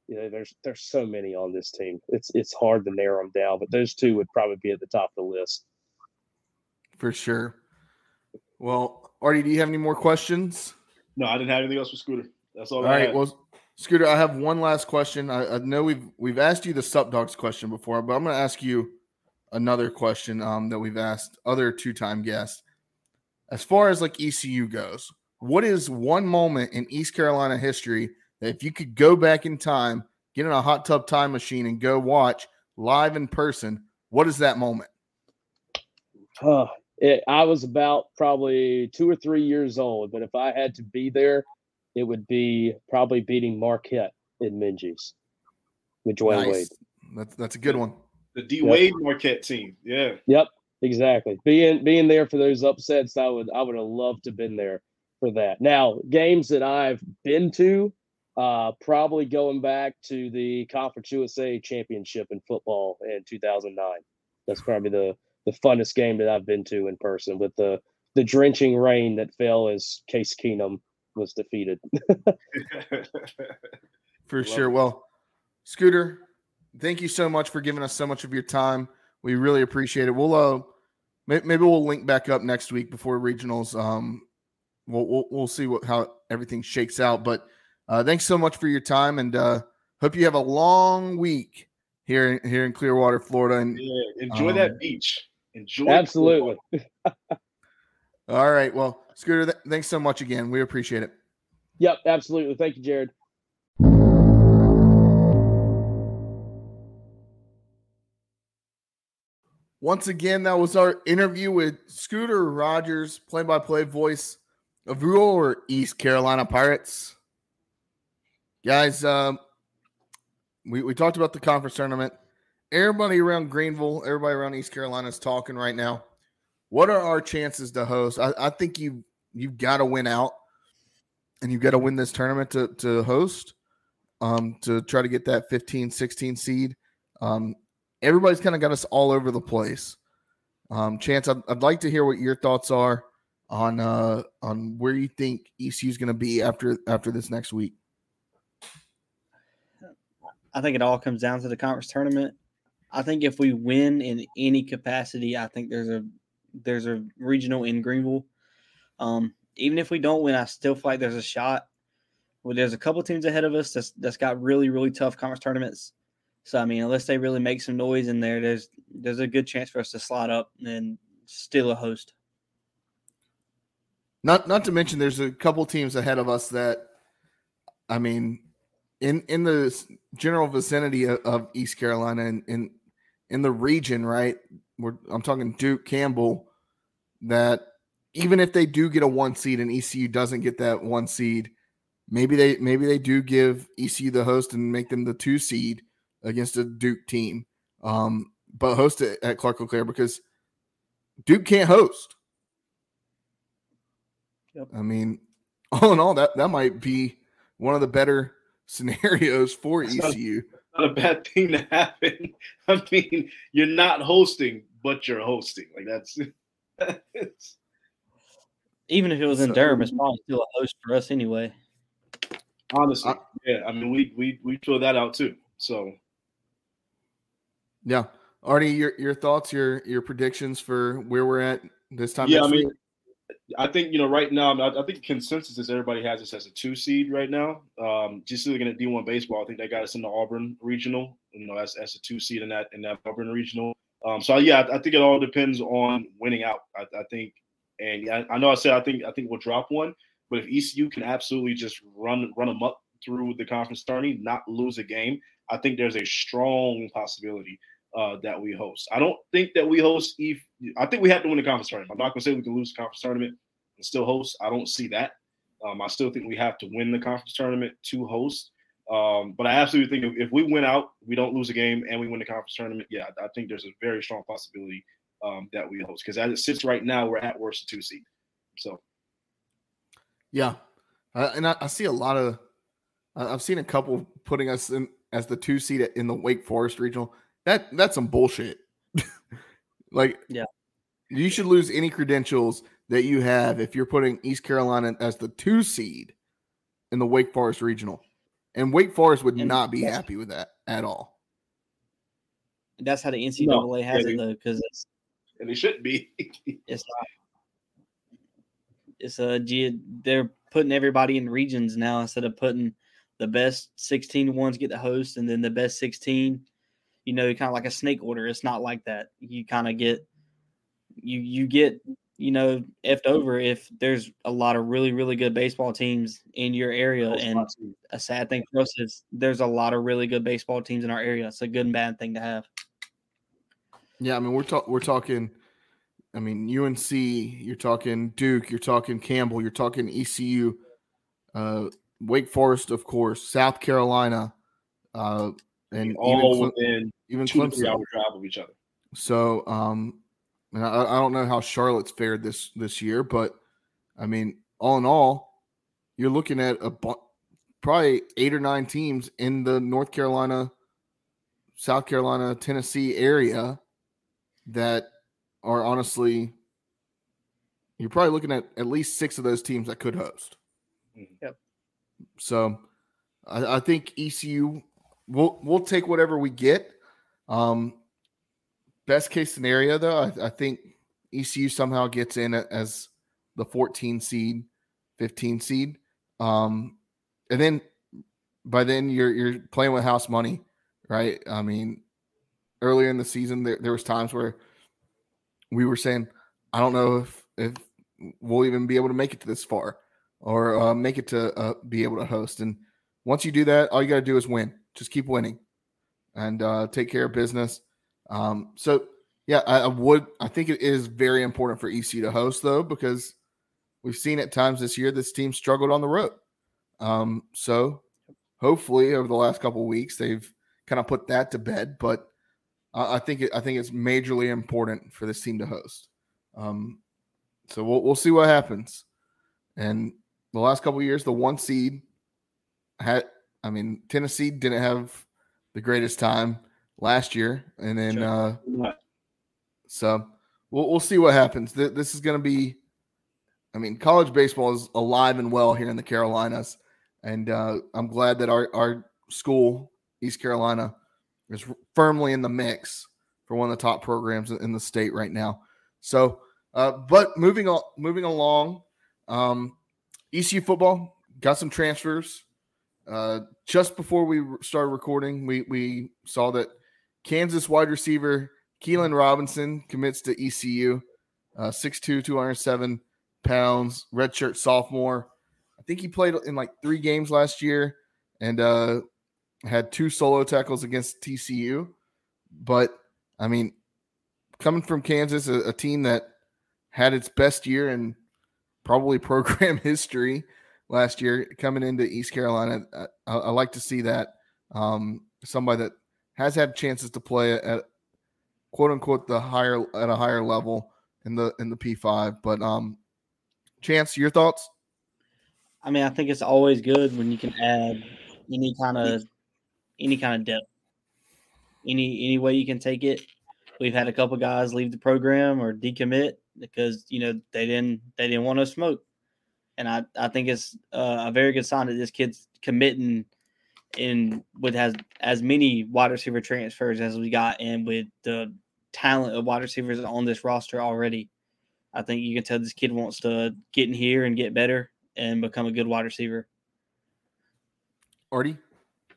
you know, there's there's so many on this team. It's it's hard to narrow them down, but those two would probably be at the top of the list. For sure. Well, Artie, do you have any more questions? No, I didn't have anything else for Scooter. That's all. All right. Had. Well, Scooter, I have one last question. I, I, know we've we've asked you the Sup Dogs question before, but I'm going to ask you another question um, that we've asked other two time guests. As far as like ECU goes, what is one moment in East Carolina history that if you could go back in time, get in a hot tub time machine, and go watch live in person, what is that moment? Uh, it, I was about probably two or three years old, but if I had to be there, it would be probably beating Marquette in Minges with Dwyane nice. Wade. That's that's a good one. The D yep. Wade Marquette team. Yeah. Yep. Exactly. Being being there for those upsets, I would I would have loved to have been there for that. Now, games that I've been to, uh, probably going back to the Conference USA championship in football in 2009. That's probably the the funnest game that I've been to in person with the the drenching rain that fell as Case Keenum was defeated. [laughs] [laughs] for Love sure. It. Well, Scooter, thank you so much for giving us so much of your time. We really appreciate it. We'll uh maybe we'll link back up next week before regionals. Um, we'll we'll, we'll see what how everything shakes out. But uh, thanks so much for your time, and uh, hope you have a long week here here in Clearwater, Florida. And yeah, enjoy um, that beach. Enjoy absolutely. [laughs] All right. Well, Scooter, th- thanks so much again. We appreciate it. Yep, absolutely. Thank you, Jared. Once again, that was our interview with Scooter Rogers, play by play voice of your East Carolina Pirates. Guys, um, we, we talked about the conference tournament. Everybody around Greenville, everybody around East Carolina is talking right now. What are our chances to host? I, I think you you've got to win out, and you've got to win this tournament to to host, um, to try to get that 15, 16 seed. Um, everybody's kind of got us all over the place. Um, Chance, I'd, I'd like to hear what your thoughts are on uh on where you think ECU is going to be after after this next week. I think it all comes down to the conference tournament. I think if we win in any capacity, I think there's a there's a regional in Greenville. Um, even if we don't win, I still feel like there's a shot. Well, there's a couple teams ahead of us that's that's got really really tough conference tournaments. So I mean, unless they really make some noise in there, there's there's a good chance for us to slide up and still a host. Not not to mention, there's a couple teams ahead of us that, I mean, in in the general vicinity of, of East Carolina and in in the region, right? We're, I'm talking Duke, Campbell, that even if they do get a one seed and ECU doesn't get that one seed, maybe they maybe they do give ECU the host and make them the two seed against a Duke team, um, but host it at Clark LeClair because Duke can't host. Yep. I mean, [laughs] all in all, that that might be one of the better scenarios for It's not- ECU. Not a bad thing to happen. [laughs] I mean, you're not hosting, but you're hosting. Like that's. it's, [laughs] Even if it was in So- Durham, it's probably still a host for us anyway. honestly, I- yeah. I mean, we we we throw that out too. So Yeah, Artie, your your thoughts, your your predictions for where we're at this time. yeah, I mean, week? I think you know right now. I, I think consensus is everybody has us as a two seed right now. Um, just looking at D one baseball, I think they got us in the Auburn regional. You know, as, as a two seed in that in that Auburn regional. Um, so yeah, I, I think it all depends on winning out. I, I think, and yeah, I know I said I think I think we'll drop one, but if ECU can absolutely just run run them up through the conference tourney, not lose a game, I think there's a strong possibility uh, that we host. I don't think that we host. If I think we have to win the conference tournament. I'm not to say we can lose the conference tournament and still host. I don't see that. Um, I still think we have to win the conference tournament to host. Um, but I absolutely think if, if we win out, we don't lose a game, and we win the conference tournament. Yeah, I think there's a very strong possibility um, that we host because as it sits right now, we're at worst a two seed. So Yeah, uh, and I, I see a lot of. I- I've seen a couple putting us in as the two seed in the Wake Forest regional. That that's some bullshit. [laughs] like, Yeah. you should lose any credentials that you have if you're putting East Carolina as the two seed in the Wake Forest regional, and Wake Forest would And not be that's- happy with that at all. That's how the NCAA has yeah, it though, because it's and it shouldn't be. [laughs] it's not. It's uh, a they're putting everybody in regions now instead of putting the best 16 ones get the host and then the best 16 you know kind of like a snake order it's not like that you kind of get you you get you know effed over if there's a lot of really really good baseball teams in your area and a sad thing for us is there's a lot of really good baseball teams in our area it's a good and bad thing to have Yeah, I mean we're talking we're talking. I mean UNC, you're talking Duke, you're talking Campbell, you're talking ECU, uh, Wake Forest, of course, South Carolina, uh, and all even, Cle- within even two three Clemson. hour drive of each other. So, um, and I, I don't know how Charlotte's fared this this year, but I mean, all in all, you're looking at a bu- probably eight or nine teams in the North Carolina, South Carolina, Tennessee area that are honestly, you're probably looking at at least six of those teams that could host. Yep. So, I, I think ECU we'll we'll take whatever we get. Um, best case scenario, though, I, I think ECU somehow gets in as the 14 seed, 15 seed. Um, and then by then you're you're playing with house money, right? I mean, earlier in the season there, there was times where we were saying, I don't know if if we'll even be able to make it to this far or uh, make it to uh, be able to host. And once you do that, all you got to do is win. Just keep winning and uh, take care of business. Um, so yeah, I, I would. I think it is very important for EC to host though, because we've seen at times this year this team struggled on the road. Um, so hopefully over the last couple weeks they've kind of put that to bed. But I, I think it, I think it's majorly important for this team to host. Um, so we'll we'll see what happens. And the last couple years, the one seed had. I mean, Tennessee didn't have the greatest time last year, and then Sure. uh, so we'll we'll see what happens. Th- This is going to be, I mean, college baseball is alive and well here in the Carolinas, and uh, I'm glad that our our school, East Carolina, is firmly in the mix for one of the top programs in the state right now. So, uh, but moving on, moving along, um, ECU football got some transfers. Uh, just before we started recording, we we saw that Kansas wide receiver Keelan Robinson commits to ECU, uh, 6'2", 207 pounds, redshirt sophomore. I think he played in like three games last year and uh, had two solo tackles against TCU. But I mean, coming from Kansas, a, a team that had its best year in probably [laughs] program history last year, coming into East Carolina, I, I like to see that. Um, somebody that has had chances to play at quote unquote the higher at a higher level in the in the P5. But um Chance, your thoughts? I mean, I think it's always good when you can add any kind of any kind of depth. Any any way you can take it. We've had a couple guys leave the program or decommit because you know they didn't they didn't want to smoke, and I I think it's uh, a very good sign that this kid's committing in with has as many wide receiver transfers as we got, and with the talent of wide receivers on this roster already. I think you can tell this kid wants to get in here and get better and become a good wide receiver. Artie?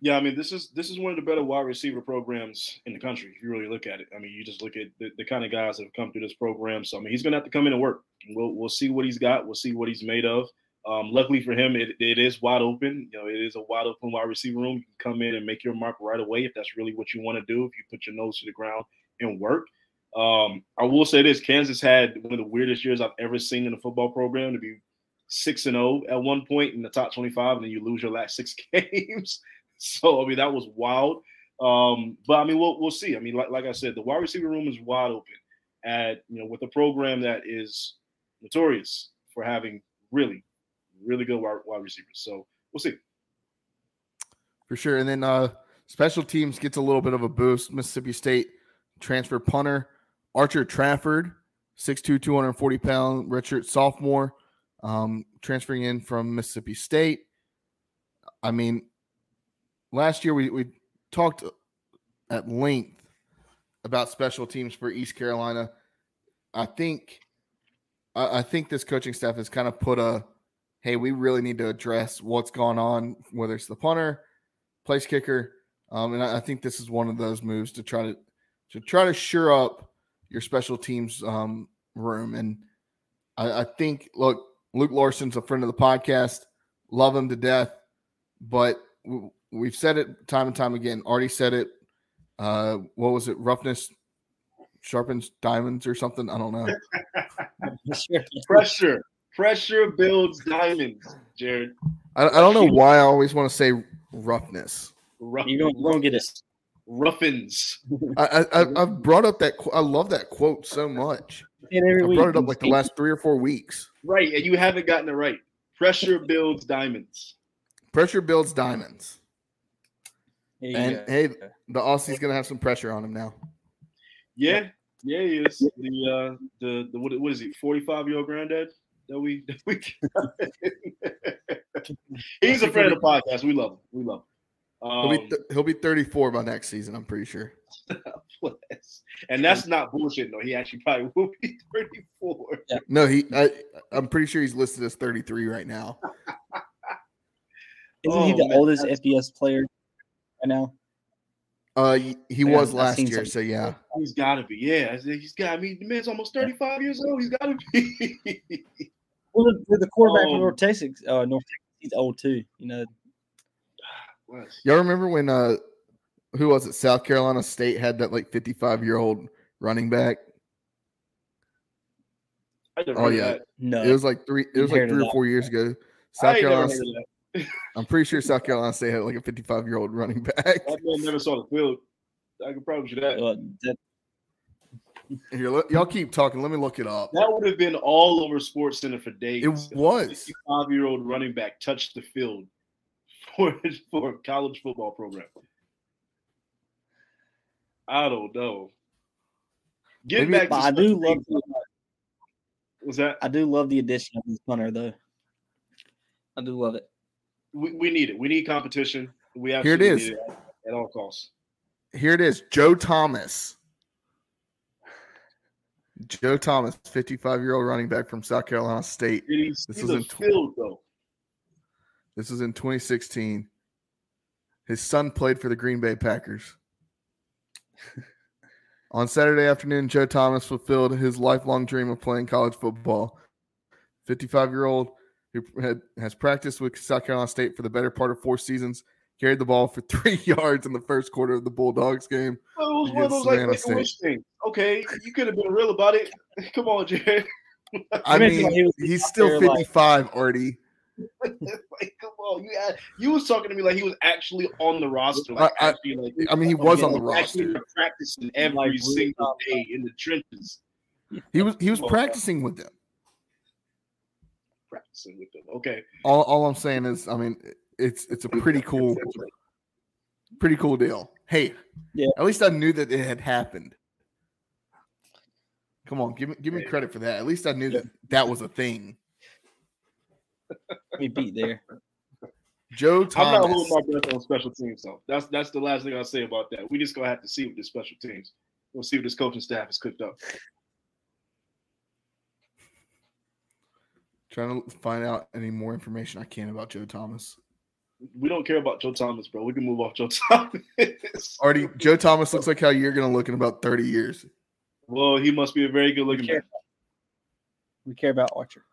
Yeah, I mean this is this is one of the better wide receiver programs in the country. If you really look at it, I mean you just look at the, the kind of guys that have come through this program. So I mean he's going to have to come in and work. We'll we'll see what he's got. We'll see what he's made of. Um, luckily for him, it, it is wide open. You know, it is a wide open wide receiver room. You can come in and make your mark right away if that's really what you want to do. If you put your nose to the ground and work. Um, I will say this: Kansas had one of the weirdest years I've ever seen in a football program to be six and zero oh at one point in the top twenty-five, and then you lose your last [laughs] six games. so I mean that was wild. Um, but I mean we'll we'll see. I mean like like I said, the wide receiver room is wide open. At you know with a program that is notorious for having really really good wide, wide receivers. So we'll see. For sure, and then uh, special teams gets a little bit of a boost. Mississippi State transfer punter Archer Trafford, 6'2", 240 pound redshirt sophomore, um, transferring in from Mississippi State. I mean, last year we, we talked at length about special teams for East Carolina. I think I, I think this coaching staff has kind of put a hey, we really need to address what's gone on, whether it's the punter, place kicker. Um, and I, I think this is one of those moves to try to to try to shore up your special teams um, room. And I, I think, look, Luke Larson's a friend of the podcast. Love him to death, but we've said it time and time again. Artie said it. Uh, what was it? Roughness sharpens diamonds or something. I don't know. [laughs] Pressure. Pressure builds diamonds, Jared. I, I don't know why I always want to say roughness. Rough, you don't, don't get it roughens. I, I I've brought up that I love that quote so much. I brought it up like the last three or four weeks. Right, and you haven't gotten it right. Pressure builds diamonds. Pressure builds diamonds. And hey, the Aussie's gonna have some pressure on him now. Yeah, yeah, he is. The uh the the what, what is he? Forty five year old granddad that we [laughs] that we. [laughs] [laughs] He's a friend of the podcast. We love him. We love him. Um, he'll, be um, th- he'll be 34 by next season, I'm pretty sure. and that's not bullshit, though. He actually probably will be 34. Yeah. No, he. I, I'm pretty sure he's listed as 33 right now. Isn't oh, he the man, oldest FBS player right now? Uh, he, he yeah, was last year, so yeah. He's got to be. Yeah, he's got. I mean, the man's almost 35 years old. He's got to be. Well, the, the quarterback um, North Texas, uh, North Texas, he's old too. You know, Y'all remember when uh who was it? South Carolina State had that like 55 year old running back. Oh yeah, that. no, it was like three. It was like three or four years ago. South Carolina. [laughs] I'm pretty sure South Carolina State had like a 55 year old running back. That man never saw the field. I can promise you that. Uh, that Here, let, y'all keep talking. Let me look it up. That would have been all over Sports Center for days. It was. Five year old running back touched the field for his for a college football program? I don't know. Getting Maybe, back, I do love. The, uh, was that? I do love the addition of this punter, though. I do love it. We, we need it. We need competition. We here it is it at all costs. Here it is. Joe Thomas. Joe Thomas, 55 year old running back from South Carolina State. this was in field, though. This was in 2016. His son played for the Green Bay Packers. [laughs] On Saturday afternoon, Joe Thomas fulfilled his lifelong dream of playing college football. 55 year old who had, has practiced with South Carolina State for the better part of four seasons, carried the ball for [laughs] three yards in the first quarter of the Bulldogs game. Oh, well, it was one of those like make a wish things. Okay, you could have been real about it. [laughs] Come on, Jared. [laughs] I mean, he's still 55, like, Artie. like, come on, you had, you was talking to me like he was actually on the roster. Like, I, actually, like, I mean, he was on the roster, practicing every like, single day in the trenches. He was he was practicing with them. Practicing with them. Okay. All, all I'm saying is, I mean, it's it's a pretty cool, pretty cool deal. Hey, yeah. At least I knew that it had happened. Come on, give me give me credit for that. At least I knew that that was a thing. Me beat there. Joe Thomas. I'm not holding my breath on special teams, though. That's that's the last thing I'll say about that. We just gonna have to see with the special teams. We'll see what this coaching staff is cooked up. Trying to find out any more information I can about Joe Thomas. We don't care about Joe Thomas, bro. We can move off Joe [laughs] Thomas. Artie, Joe Thomas looks like how you're gonna look in about 30 years. Well, he must be a very good looking man. We care about Archer.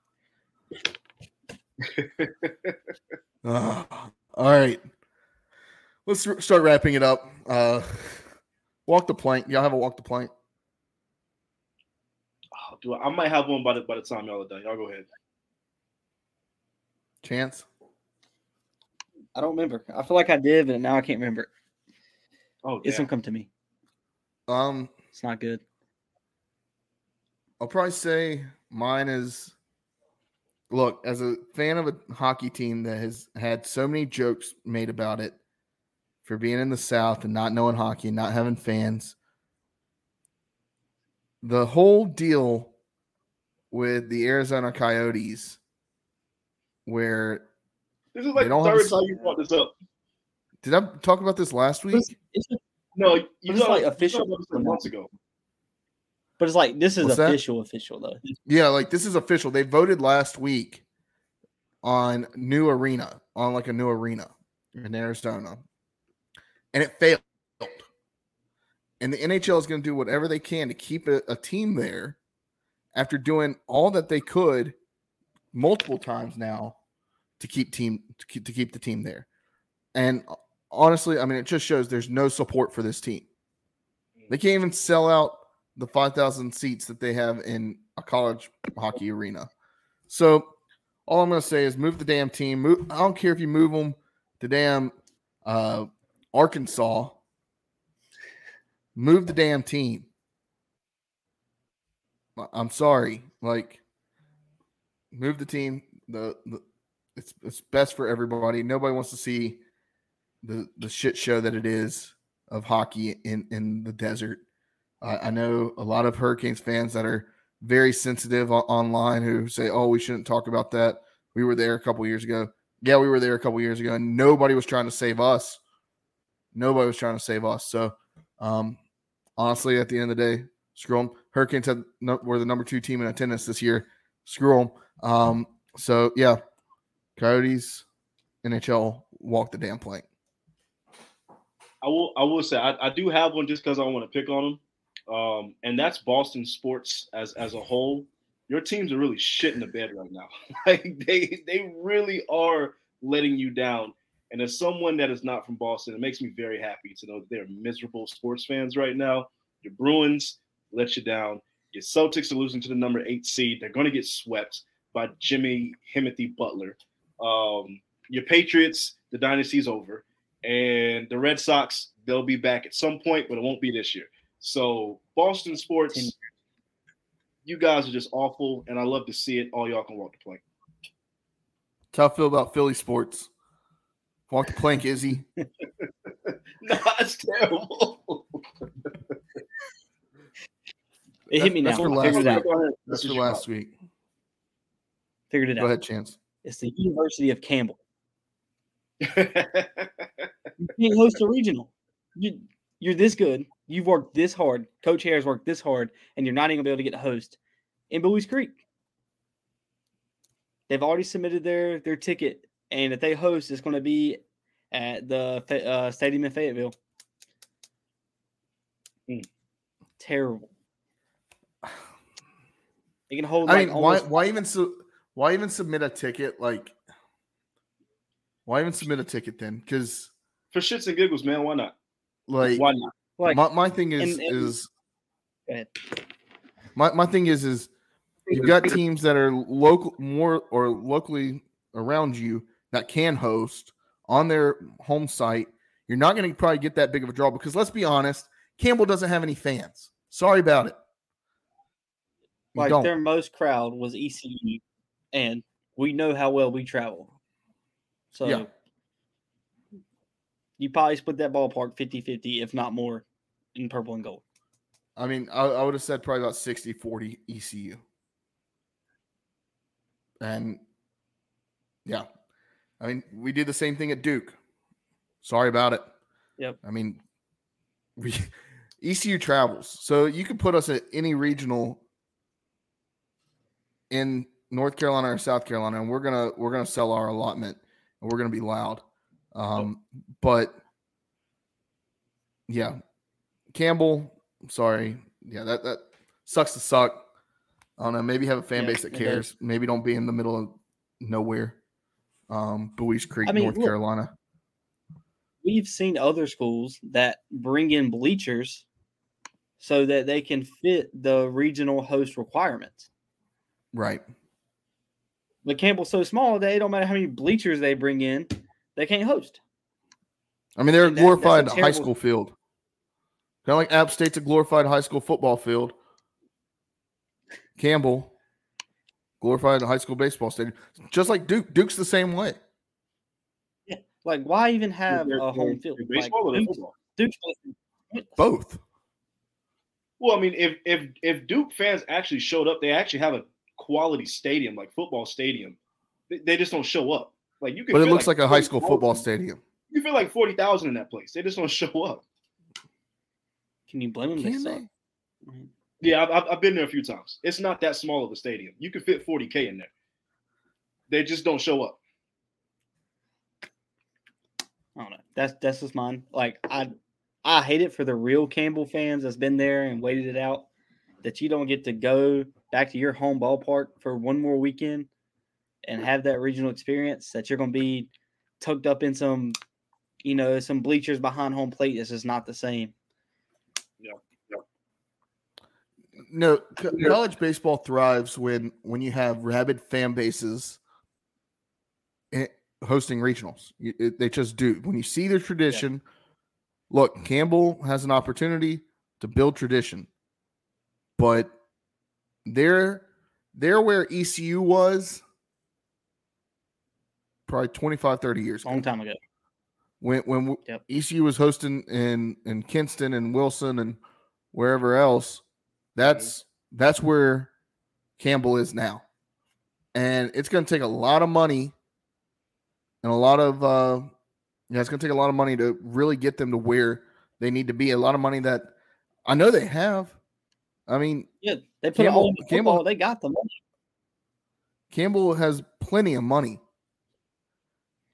uh, [laughs] all right. Let's start wrapping it up. Uh, walk the plank. Y'all have a walk the plank? Oh, do I, I might have one by the by the time y'all are done. Y'all go ahead. Chance. I don't remember. I feel like I did, but now I can't remember. Oh, it's gonna come to me. Um, it's not good. I'll probably say mine is look, as a fan of a hockey team that has had so many jokes made about it for being in the South and not knowing hockey and not having fans, the whole deal with the Arizona Coyotes, where this is like the third time you brought this up. Did I talk about this last week? no, you it's like official months ago. But it's like this is What's official, that? official though. Yeah, like this is official. They voted last week on new arena, on like a new arena in Arizona, and it failed. And the NHL is going to do whatever they can to keep a, a team there after doing all that they could multiple times now to keep team to keep, to keep the team there. And honestly, I mean, it just shows there's no support for this team. They can't even sell out the 5,000 seats that they have in a college hockey arena. So all I'm going to say is move the damn team. Move, I don't care if you move them to damn uh, Arkansas. Move the damn team. I'm sorry. Like, move the team. The, the it's it's best for everybody. Nobody wants to see the the shit show that it is of hockey in in the desert. I, know a lot of Hurricanes fans that are very sensitive online who say, "Oh, we shouldn't talk about that. We were there a couple years ago." Yeah, we were there a couple years ago, and nobody was trying to save us. Nobody was trying to save us. So, um, honestly, at the end of the day, screw them. Hurricanes had, were the number two team in attendance this year. Screw them. Um, so yeah, Coyotes, NHL, walk the damn plank. I will. I will say I, I do have one just because I want to pick on them um, and that's Boston sports as as a whole. Your teams are really shit in the bed right now. [laughs] like they they really are letting you down. And as someone that is not from Boston, it makes me very happy to know that they're miserable sports fans right now. Your Bruins let you down. Your Celtics are losing to the number eight seed. They're going to get swept by Jimmy Himothy Butler. Um, your Patriots, the dynasty's over. And the Red Sox, they'll be back at some point, but it won't be this year. So Boston sports, you guys are just awful, and I love to see it. All y'all can walk the plank. How I feel about Philly sports. Walk the plank, Izzy. [laughs] nah, it's terrible. it hit me that's now. For last week. That's for last week. Figured it Go out. Go ahead, Chance. It's the University of Campbell. [laughs] you can't host a regional. You, you're this good You've worked this hard. Coach Harris worked this hard, and you're not even gonna be able to get a host in Buies Creek. They've already submitted their their ticket, and if they host, it's going to be at the uh, stadium in Fayetteville. Mm. Terrible. They can hold. I like mean, almost- why? Why even so? Why even submit a ticket? Like, why even submit a ticket then? Because For shits and giggles, man, why not? like Why not? Like my, my thing is and- and- is Go ahead. my, my thing is is you've got teams that are local more or locally around you that can host on their home site. You're not going to probably get that big of a draw because let's be honest, Campbell doesn't have any fans. Sorry about it. You like don't. their most crowd was ECU, and we know how well we travel. So Yeah. you probably split that ballpark 50-50, if not more, in purple and gold. I mean, I, I would have said probably about 60 40 ECU. And yeah, I mean, we did the same thing at Duke. Sorry about it. Yep. I mean, we [laughs] ECU travels, so you could put us at any regional in North Carolina or South Carolina, and we're gonna we're gonna sell our allotment, and we're gonna be loud. Um, but yeah, Campbell, sorry, yeah, that that sucks to suck. I don't know. Maybe have a fan Yeah, base that cares. Maybe don't be in the middle of nowhere. Um, Buies Creek, I mean, North look, Carolina. We've seen other schools that bring in bleachers so that they can fit the regional host requirements. Right. But Campbell's so small that it don't matter how many bleachers they bring in, they can't host. I mean, they're a And that- a glorified high school field. Kind of like App State's a glorified high school football field. Campbell, glorified high school baseball stadium. Just like Duke. Duke's the same way. Yeah. Like, why even have They're- a home field? they're Like, or they're Duke's- football? Duke's Both. Well, I mean, if if if Duke fans actually showed up, they actually have a quality stadium, like football stadium. They, they just don't show up. Like you can, But it looks like a high school 40,000 football stadium. You feel like forty thousand in that place. They just don't show up. Can you blame them? They Can suck. they? Yeah, I've- I've, I've been there a few times. It's not that small of a stadium. You can fit forty k in there. They just don't show up. I don't know. That's that's just mine. Like I I hate it for the real Campbell fans that's been there and waited it out that you don't get to go back to your home ballpark for one more weekend and have that regional experience that you're going to be tucked up in some you know some bleachers behind home plate it's just not the same No, co- college baseball thrives when when you have rabid fan bases eh, hosting regionals. It- they just do. When you see the tradition, look, Campbell has an opportunity to build tradition, but they're they're where ECU was probably 25, 30 years ago long time ago when when Yep. ECU was hosting in in Kinston and Wilson and wherever else, that's that's where Campbell is now, and it's going to take a lot of money and a lot of uh, yeah, it's going to take a lot of money to really get them to where they need to be. A lot of money that I know they have. I mean, yeah they put Campbell- all the Campbell- football, they got the money Campbell has plenty of money.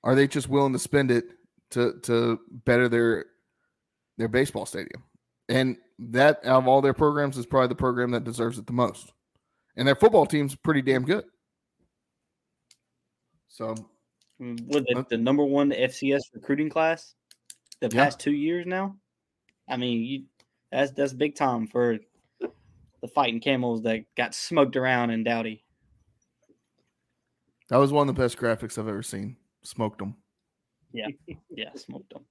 Are they just willing to spend it to to better their their baseball stadium? And that out of all their programs is probably the program that deserves it the most. And their football team's pretty damn good. So with the, Huh? the number one FCS recruiting class the Yeah. past two years now. I mean, you that's that's big time for the fighting camels that got smoked around in Dowdy. that was one of the best graphics I've ever seen. Smoked them. Yeah, yeah, smoked them.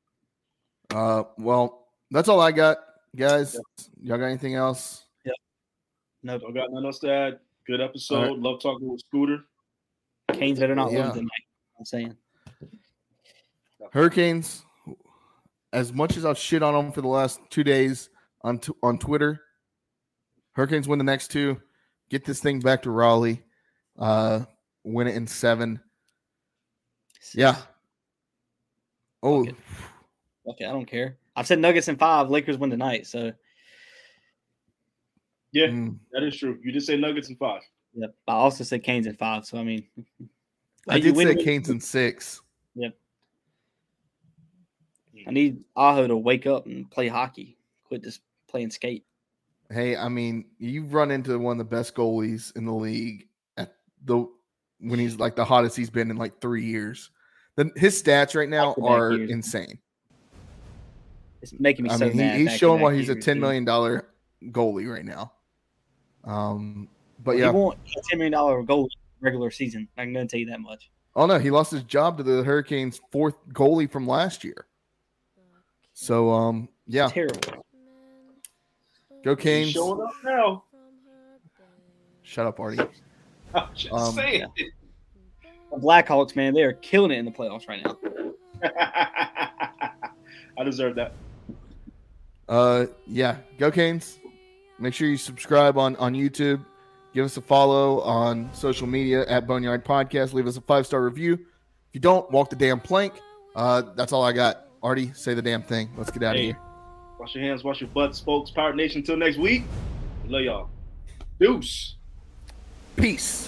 Uh, well, that's all I got, guys. Y'all got anything else? No, Don't got nothing else to add. Good episode. Love talking with Scooter. Canes better not Yeah. lose tonight. I'm saying. Hurricanes, as much as I've shit on them for the last two days on t- on Twitter, Hurricanes win the next two, get this thing back to Raleigh, uh, win it in seven. Yeah. Oh, Fuck it. Okay, I don't care. I've said Nuggets in five. Lakers win tonight. So Yeah, mm, that is true. You did say Nuggets in five. yeah, I also said Canes in five. So I mean, [laughs] I did win say with- Canes in six. Yep. I need Aho to wake up and play hockey. Quit just playing skate. Hey, I mean, you've run into one of the best goalies in the league at the when he's like the hottest he's been in like three years. Then his stats right now Back-to-back are years. insane. It's making me I so mean, mad. he, he's back showing why he's a years, ten dude. million dollar goalie right now. Um, but He yeah, won't a ten million dollar goal regular season. I'm going to tell you that much. oh no, he lost his job to the Hurricanes' fourth goalie from last year. So um, yeah, Terrible. Go He's Canes. showing up now. Shut up, Artie. [laughs] I'm just Um, saying. The Blackhawks, man, they are killing it in the playoffs right now. [laughs] I deserve that. Uh, yeah, go Canes. Make sure you subscribe on on YouTube. Give us a follow on social media at Boneyard Podcast. Leave us a five star review. If you don't, walk the damn plank. Uh, that's all I got. Artie, say the damn thing. Let's get out of here. Wash your hands, wash your butts, folks. Pirate Nation. Until next week. Love y'all. Deuce. Peace.